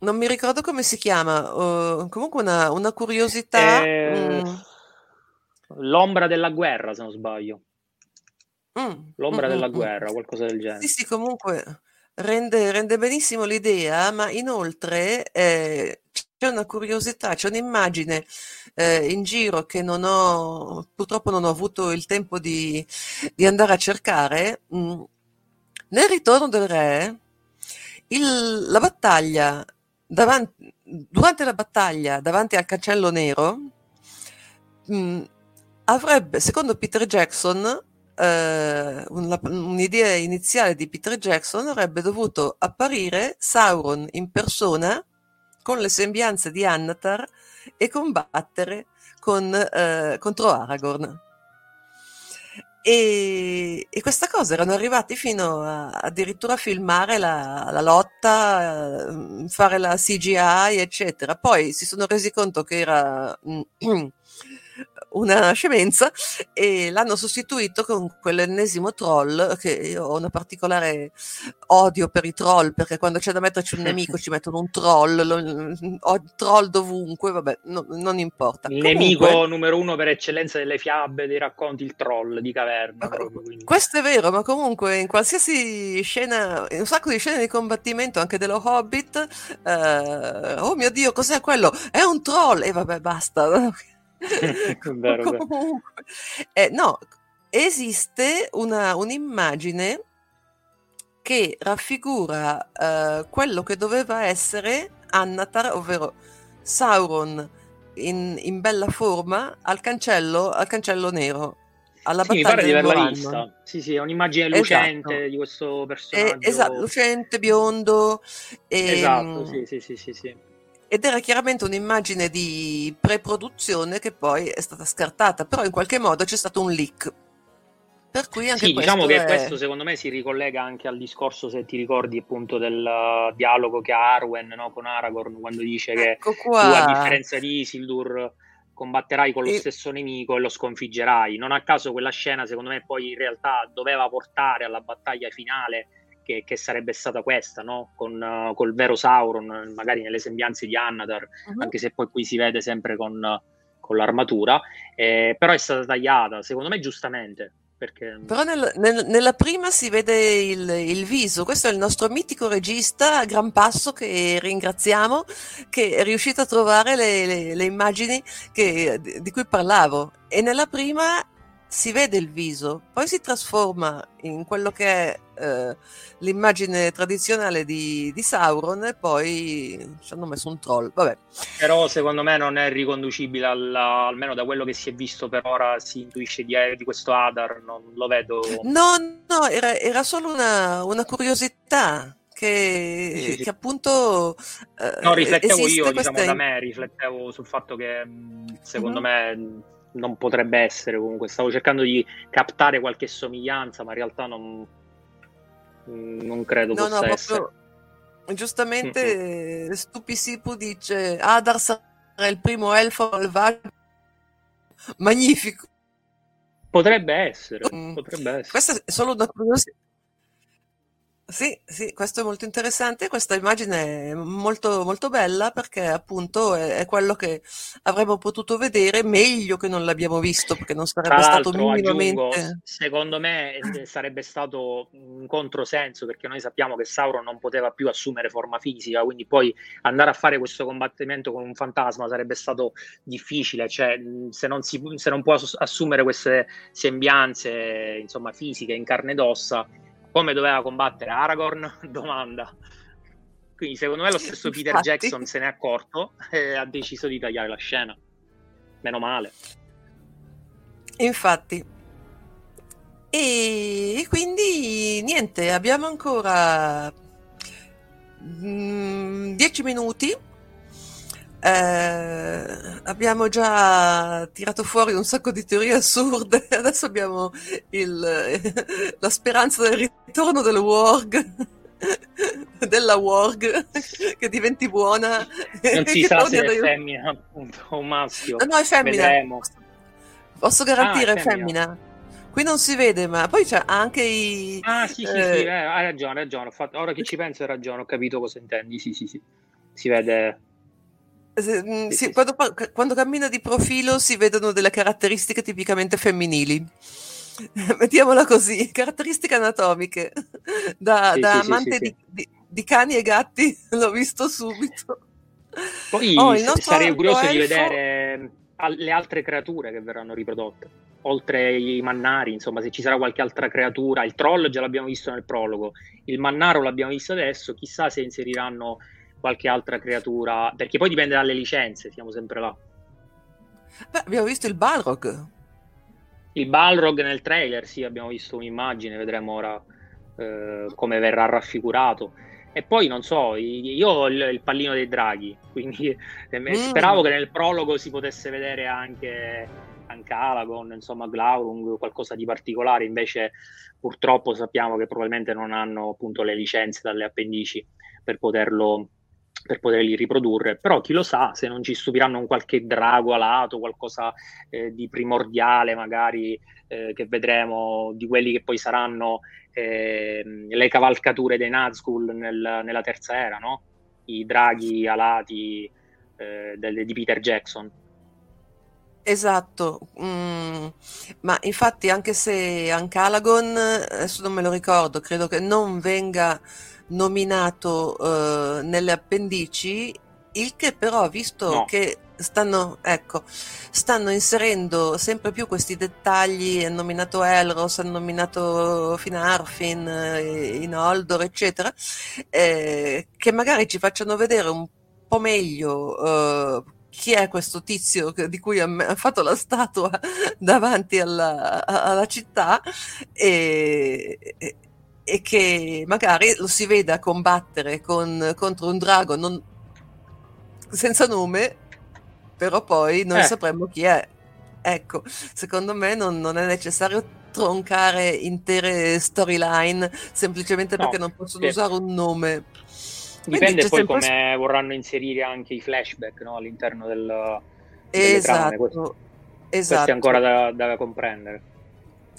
Non mi ricordo come si chiama, uh, comunque una, una curiosità. Eh... Mm L'ombra della guerra, se non sbaglio. Mm, L'ombra mm, della mm, mm. guerra, qualcosa del genere. Sì, sì, comunque rende, rende benissimo l'idea, ma inoltre eh, c'è una curiosità, c'è un'immagine eh, in giro che non ho, purtroppo non ho avuto il tempo di, di andare a cercare. Mm. Nel ritorno del re, il, la battaglia, davanti, durante la battaglia davanti al cancello nero, mm, avrebbe, secondo Peter Jackson, eh, una, un'idea iniziale di Peter Jackson avrebbe dovuto apparire Sauron in persona con le sembianze di Annatar e combattere con, eh, contro Aragorn. E, e, questa cosa erano arrivati fino a addirittura a filmare la, la lotta, eh, fare la CGI, eccetera. Poi si sono resi conto che era una scemenza e l'hanno sostituito con quell'ennesimo troll che io ho una particolare odio per i troll perché quando c'è da metterci un nemico ci mettono un troll, lo, ho troll dovunque, vabbè, no, non importa. Il Comunque, nemico numero uno per eccellenza delle fiabe, dei racconti, il troll di caverna. Proprio, questo è vero, ma comunque in qualsiasi scena, in un sacco di scene di combattimento anche dello Hobbit, eh, oh mio Dio, cos'è quello? È un troll! E vabbè, basta. vero, comunque, eh, no, esiste una, un'immagine che raffigura eh, quello che doveva essere Annatar, ovvero Sauron in, in bella forma al cancello, al cancello nero alla sì, battaglia mi pare di averla vista. Sì, sì, è un'immagine lucente esatto. di questo personaggio. Eh, esatto, lucente, biondo. E, esatto, sì, sì, sì, sì, sì. Ed era chiaramente un'immagine di pre-produzione che poi è stata scartata, però in qualche modo c'è stato un leak. Per cui anche sì, diciamo che è... questo secondo me si ricollega anche al discorso, se ti ricordi appunto del uh, dialogo che ha Arwen no, con Aragorn quando dice ecco che qua. tu a differenza di Isildur combatterai con lo e... stesso nemico e lo sconfiggerai. Non a caso quella scena, secondo me, poi in realtà doveva portare alla battaglia finale, che, che sarebbe stata questa, no? Con uh, col vero Sauron, magari nelle sembianze di Annatar, uh-huh. anche se poi qui si vede sempre con, con l'armatura. Eh, però è stata tagliata, secondo me, giustamente. Perché... Però nel, nel, nella prima si vede il, il, viso, questo è il nostro mitico regista a gran passo che ringraziamo, che è riuscito a trovare le, le, le immagini che, di cui parlavo. E nella prima si vede il viso, poi si trasforma in quello che è eh, l'immagine tradizionale di, di, Sauron e poi ci hanno messo un troll. Vabbè. Però secondo me non è riconducibile alla, almeno da quello che si è visto per ora, si intuisce di, di questo Adar, non lo vedo. No, no, era, era solo una, una curiosità. Che, sì, sì. che, appunto eh, no riflettevo io diciamo da me riflettevo sul fatto che secondo uh-huh. me non potrebbe essere comunque. Stavo cercando di captare qualche somiglianza, ma in realtà non, non credo no, possa no, essere. Giustamente mm-hmm. Stupisipu dice Adar sarà il primo elfo malvagio. Magnifico. Potrebbe essere, mm. potrebbe essere. Questa è solo una curiosità. Sì, sì, questo è molto interessante. Questa immagine è molto, molto bella perché appunto è, è quello che avremmo potuto vedere meglio che non l'abbiamo visto perché non sarebbe stato minimamente. Aggiungo, secondo me sarebbe stato un controsenso perché noi sappiamo che Sauron non poteva più assumere forma fisica, quindi poi andare a fare questo combattimento con un fantasma sarebbe stato difficile. Cioè, se non, si, se non può assumere queste sembianze insomma, fisiche in carne ed ossa come doveva combattere Aragorn? Domanda. Quindi secondo me lo stesso Peter Infatti. Jackson se ne è accorto e ha deciso di tagliare la scena. Meno male. Infatti. E quindi niente, abbiamo ancora 10 mm, minuti eh, abbiamo già tirato fuori un sacco di teorie assurde, adesso abbiamo il, la speranza del ritorno del Warg, della Warg, che diventi buona. Non si sa se è femmina appunto, o maschio. No, no, è femmina. Vedremo. Posso garantire, ah, è femmina. femmina. Qui non si vede, ma poi c'è anche i... Ah sì, sì, eh... sì, eh, hai ragione, hai ragione. Ora che ci penso hai ragione, ho capito cosa intendi, sì, sì, sì. Si vede sì, quando, quando, cammina di profilo si vedono delle caratteristiche tipicamente femminili. Mettiamola così, caratteristiche anatomiche. Da, sì, da sì, amante sì, di, di, di, cani e gatti l'ho visto subito. Poi oh, sarei curioso elfo... di vedere le altre creature che verranno riprodotte. Oltre i mannari, insomma, se ci sarà qualche altra creatura. Il troll già l'abbiamo visto nel prologo, il mannaro l'abbiamo visto adesso. Chissà se inseriranno qualche altra creatura, perché poi dipende dalle licenze, siamo sempre là. Beh, abbiamo visto il Balrog. Il Balrog nel trailer, sì, abbiamo visto un'immagine, vedremo ora eh, come verrà raffigurato. E poi non so, io ho il, il pallino dei draghi, quindi eh, mm. speravo che nel prologo si potesse vedere anche, anche Alagon, insomma Glaurung, qualcosa di particolare, invece purtroppo sappiamo che probabilmente non hanno appunto le licenze dalle appendici per poterlo per poterli riprodurre, però chi lo sa se non ci stupiranno un qualche drago alato, qualcosa eh, di primordiale magari eh, che vedremo di quelli che poi saranno eh, le cavalcature dei Nazgul nel, nella terza era, no? i draghi alati eh, del, di Peter Jackson. Esatto, mm, ma infatti anche se Ancalagon, adesso non me lo ricordo, credo che non venga nominato uh, nelle appendici, il che però, visto no. che stanno, ecco, stanno inserendo sempre più questi dettagli, hanno nominato Elros, hanno nominato Finarfin, eh, Inoldor, eccetera, eh, che magari ci facciano vedere un po' meglio uh, chi è questo tizio di cui ha, fatto la statua davanti alla, alla città e, e che magari lo si veda combattere con, contro un drago non, senza nome, però poi non eh. sapremmo chi è. Ecco, secondo me non, non è necessario troncare intere storyline semplicemente no, perché non possono sì. usare un nome. Dipende poi sempre... come vorranno inserire anche i flashback no? all'interno del, esatto, questo, esatto. questo è ancora da, da comprendere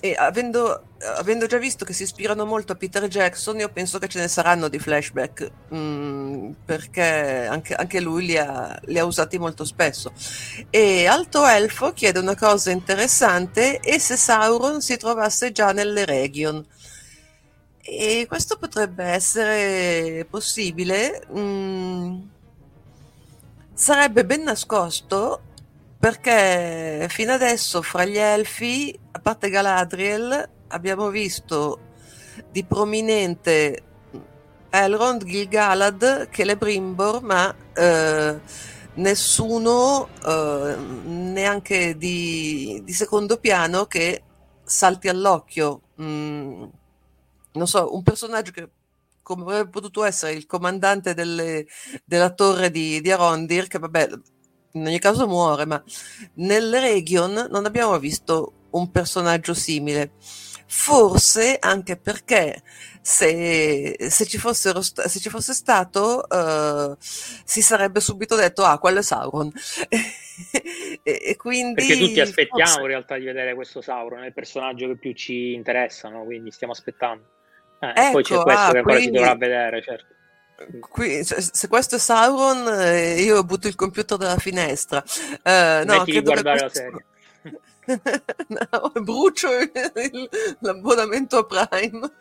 e avendo, avendo, già visto che si ispirano molto a Peter Jackson, io penso che ce ne saranno di flashback, mh, mm, perché anche, anche lui li ha, li ha, usati molto spesso. E Alto Elfo chiede una cosa interessante, e se Sauron si trovasse già nelle Region? E questo potrebbe essere possibile. Mh, mm, sarebbe ben nascosto perché fino adesso fra gli elfi, parte Galadriel, abbiamo visto di prominente Elrond, Gil-galad, Celebrimbor, ma eh, nessuno eh, neanche di, di, secondo piano che salti all'occhio. Mm, non so, un personaggio che come avrebbe potuto essere il comandante delle, della torre di, di Arondir, che vabbè in ogni caso muore, ma nelle Region non abbiamo visto un personaggio simile. Forse anche perché se, se, ci, fossero, se ci fosse stato uh, si sarebbe subito detto ah quello è Sauron e, e, quindi perché tutti aspettiamo forse... in realtà di vedere questo Sauron è il personaggio che più ci interessa no? quindi stiamo aspettando eh, ecco, poi c'è ecco, questo ah, che ancora quindi... si dovrà vedere certo Qui, se questo è Sauron, eh, io butto il computer dalla finestra. Eh, no, Metti di guardare questo... la serie. No, brucio il, l'abbonamento a Prime.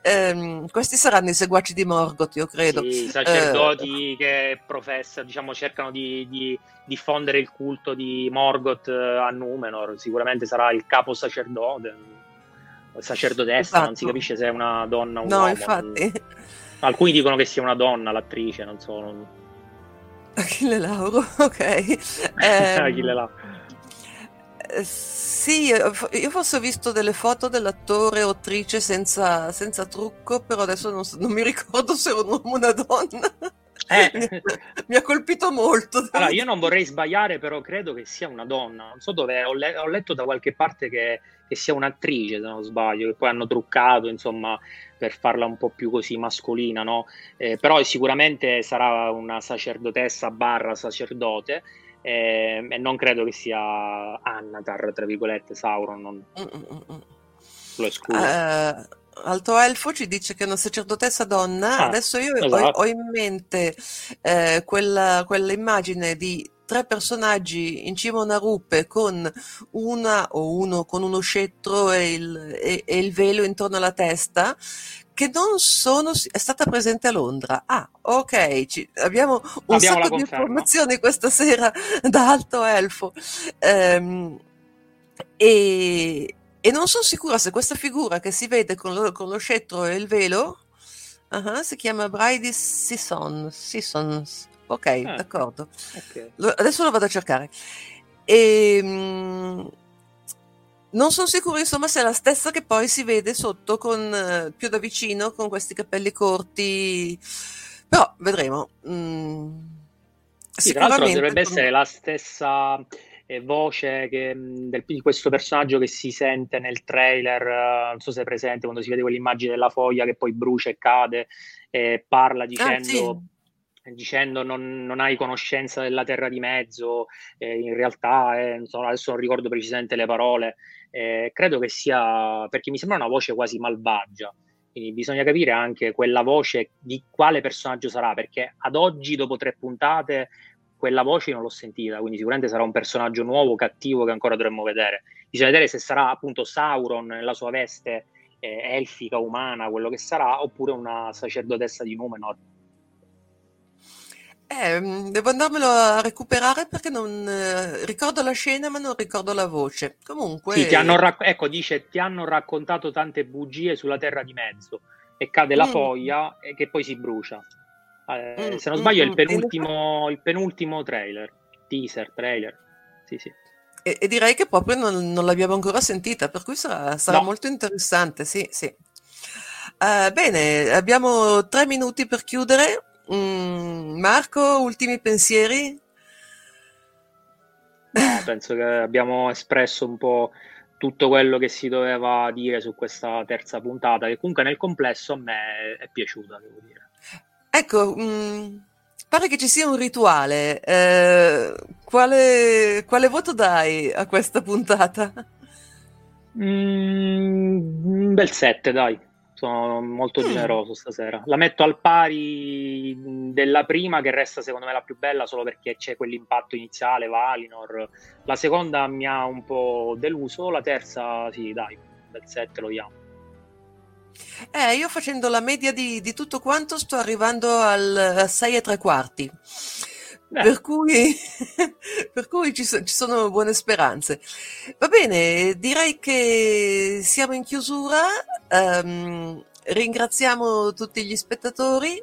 Eh, questi saranno i seguaci di Morgoth, io credo. Sì, i sacerdoti eh, che professano, diciamo, cercano di, di, diffondere il culto di Morgoth eh, a Numenor. Sicuramente sarà il capo sacerdote, sacerdotessa, esatto. non si esatto. capisce se è una donna o un no, uomo. No, infatti. Alcuni dicono che sia una donna l'attrice, non so. Non... Achille Lauro, ok. Eh, Achille Lauro. Sì, io forse ho visto delle foto dell'attore o attrice senza, senza trucco, però adesso non, non, mi ricordo se era un uomo o una donna. Eh. mi ha colpito molto. Allora, io non vorrei sbagliare, però credo che sia una donna. Non so dove, ho, le- ho letto da qualche parte che, che, sia un'attrice, se non sbaglio, che poi hanno truccato, insomma, per farla un po' più così mascolina, no? Eh, però sicuramente sarà una sacerdotessa barra sacerdote. Eh, e non credo che sia Annatar, tra virgolette, Sauron. Non... Lo escludo. Uh, Alto Elfo ci dice che è una sacerdotessa donna. Ah, Adesso io esatto. ho, ho, in mente eh, quella, quell'immagine di tre personaggi in cima a una rupe con una o uno con uno scettro e il, e, e il velo intorno alla testa che non sono è stata presente a Londra. Ah, ok, ci, abbiamo un abbiamo sacco di informazioni questa sera da Alto Elfo. Um, e, e non sono sicura se questa figura che si vede con lo, con lo scettro e il velo uh-huh, si chiama Brady Sisson. Sissons. Ok, ah, d'accordo. Okay. Adesso lo vado a cercare. E, mh, mm, non sono sicura, insomma, se è la stessa che poi si vede sotto con, uh, più da vicino con questi capelli corti. Però vedremo. Mm, sì, tra l'altro dovrebbe essere la stessa eh, voce che, del, di questo personaggio che si sente nel trailer, uh, non so se è presente, quando si vede quell'immagine della foglia che poi brucia e cade e parla dicendo... Ah, sì. Dicendo non, non, hai conoscenza della terra di mezzo, eh, in realtà, eh, so, adesso non ricordo precisamente le parole, eh, credo che sia perché mi sembra una voce quasi malvagia. Quindi bisogna capire anche quella voce di quale personaggio sarà, perché ad oggi, dopo tre puntate, quella voce non l'ho sentita, quindi sicuramente sarà un personaggio nuovo, cattivo che ancora dovremmo vedere. Bisogna vedere se sarà appunto Sauron nella sua veste eh, elfica, umana, quello che sarà, oppure una sacerdotessa di Numenor. Eh, mm, devo andarmelo a recuperare perché non eh, ricordo la scena ma non ricordo la voce. Comunque... Sì, ti hanno rac- ecco, dice, ti hanno raccontato tante bugie sulla terra di mezzo e cade la mm. foglia e che poi si brucia. Eh, mm, se non sbaglio è il mm, penultimo, il penultimo trailer, teaser, trailer. Sì, sì. E, e direi che proprio non, non, l'abbiamo ancora sentita, per cui sarà, sarà no. molto interessante, sì, sì. Uh, bene, abbiamo tre minuti per chiudere. Mm, Marco, ultimi pensieri? No, penso che abbiamo espresso un po' tutto quello che si doveva dire su questa terza puntata, che comunque nel complesso a me è piaciuta, devo dire. Ecco, mh, mm, pare che ci sia un rituale. Eh, quale, quale, voto dai a questa puntata? Mm, un bel 7, dai. Sono molto mm. generoso stasera. La metto al pari della prima, che resta secondo me la più bella solo perché c'è quell'impatto iniziale, Valinor. La seconda mi ha un po' deluso, la terza, sì, dai, bel 7 lo diamo. Eh, io facendo la media di, di tutto quanto sto arrivando al 6 e tre quarti. Eh. Per cui, per cui ci, so, ci, sono buone speranze. Va bene, direi che siamo in chiusura. Um, ringraziamo tutti gli spettatori.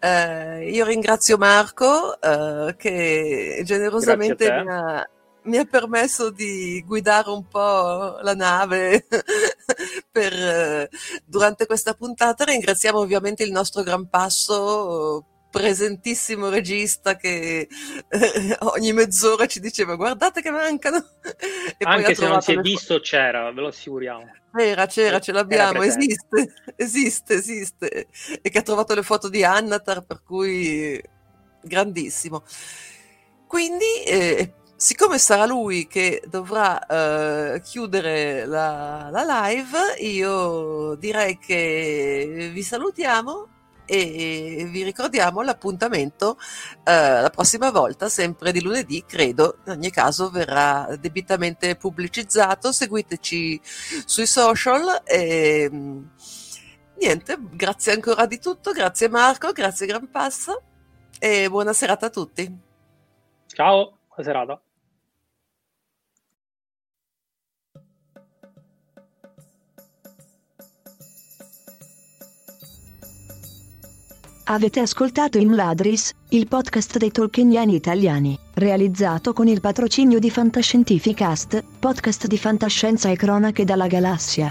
Uh, io ringrazio Marco uh, che generosamente mi ha, mi ha permesso di guidare un po' la nave per, durante questa puntata. Ringraziamo ovviamente il nostro Gran Passo presentissimo regista che eh, ogni mezz'ora ci diceva guardate che mancano. E anche se non si è visto c'era ve lo assicuriamo. C'era c'era ce l'abbiamo esiste esiste esiste. E che ha trovato le foto di Annatar per cui grandissimo. Quindi eh, siccome sarà lui che dovrà uh, chiudere la, la, live, io direi che vi salutiamo e vi ricordiamo l'appuntamento uh, la prossima volta, sempre di lunedì, credo, in ogni caso verrà debitamente pubblicizzato, seguiteci sui social e niente, grazie ancora di tutto, grazie Marco, grazie Gran Passo e buona serata a tutti. Ciao, buona serata. Avete ascoltato Imladris, il podcast dei tolkieniani italiani, realizzato con il patrocinio di Fantascientificast, podcast di fantascienza e cronache dalla galassia.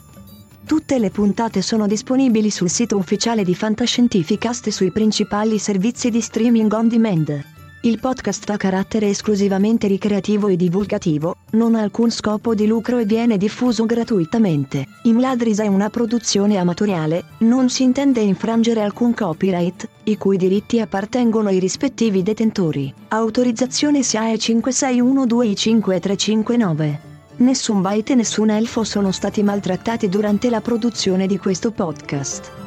Tutte le puntate sono disponibili sul sito ufficiale di Fantascientificast e sui principali servizi di streaming on demand. Il podcast ha carattere esclusivamente ricreativo e divulgativo, non ha alcun scopo di lucro e viene diffuso gratuitamente. Imladris è una produzione amatoriale, non si intende infrangere alcun copyright, i cui diritti appartengono ai rispettivi detentori. Autorizzazione SIAE 56125359. Nessun byte e nessun elfo sono stati maltrattati durante la produzione di questo podcast.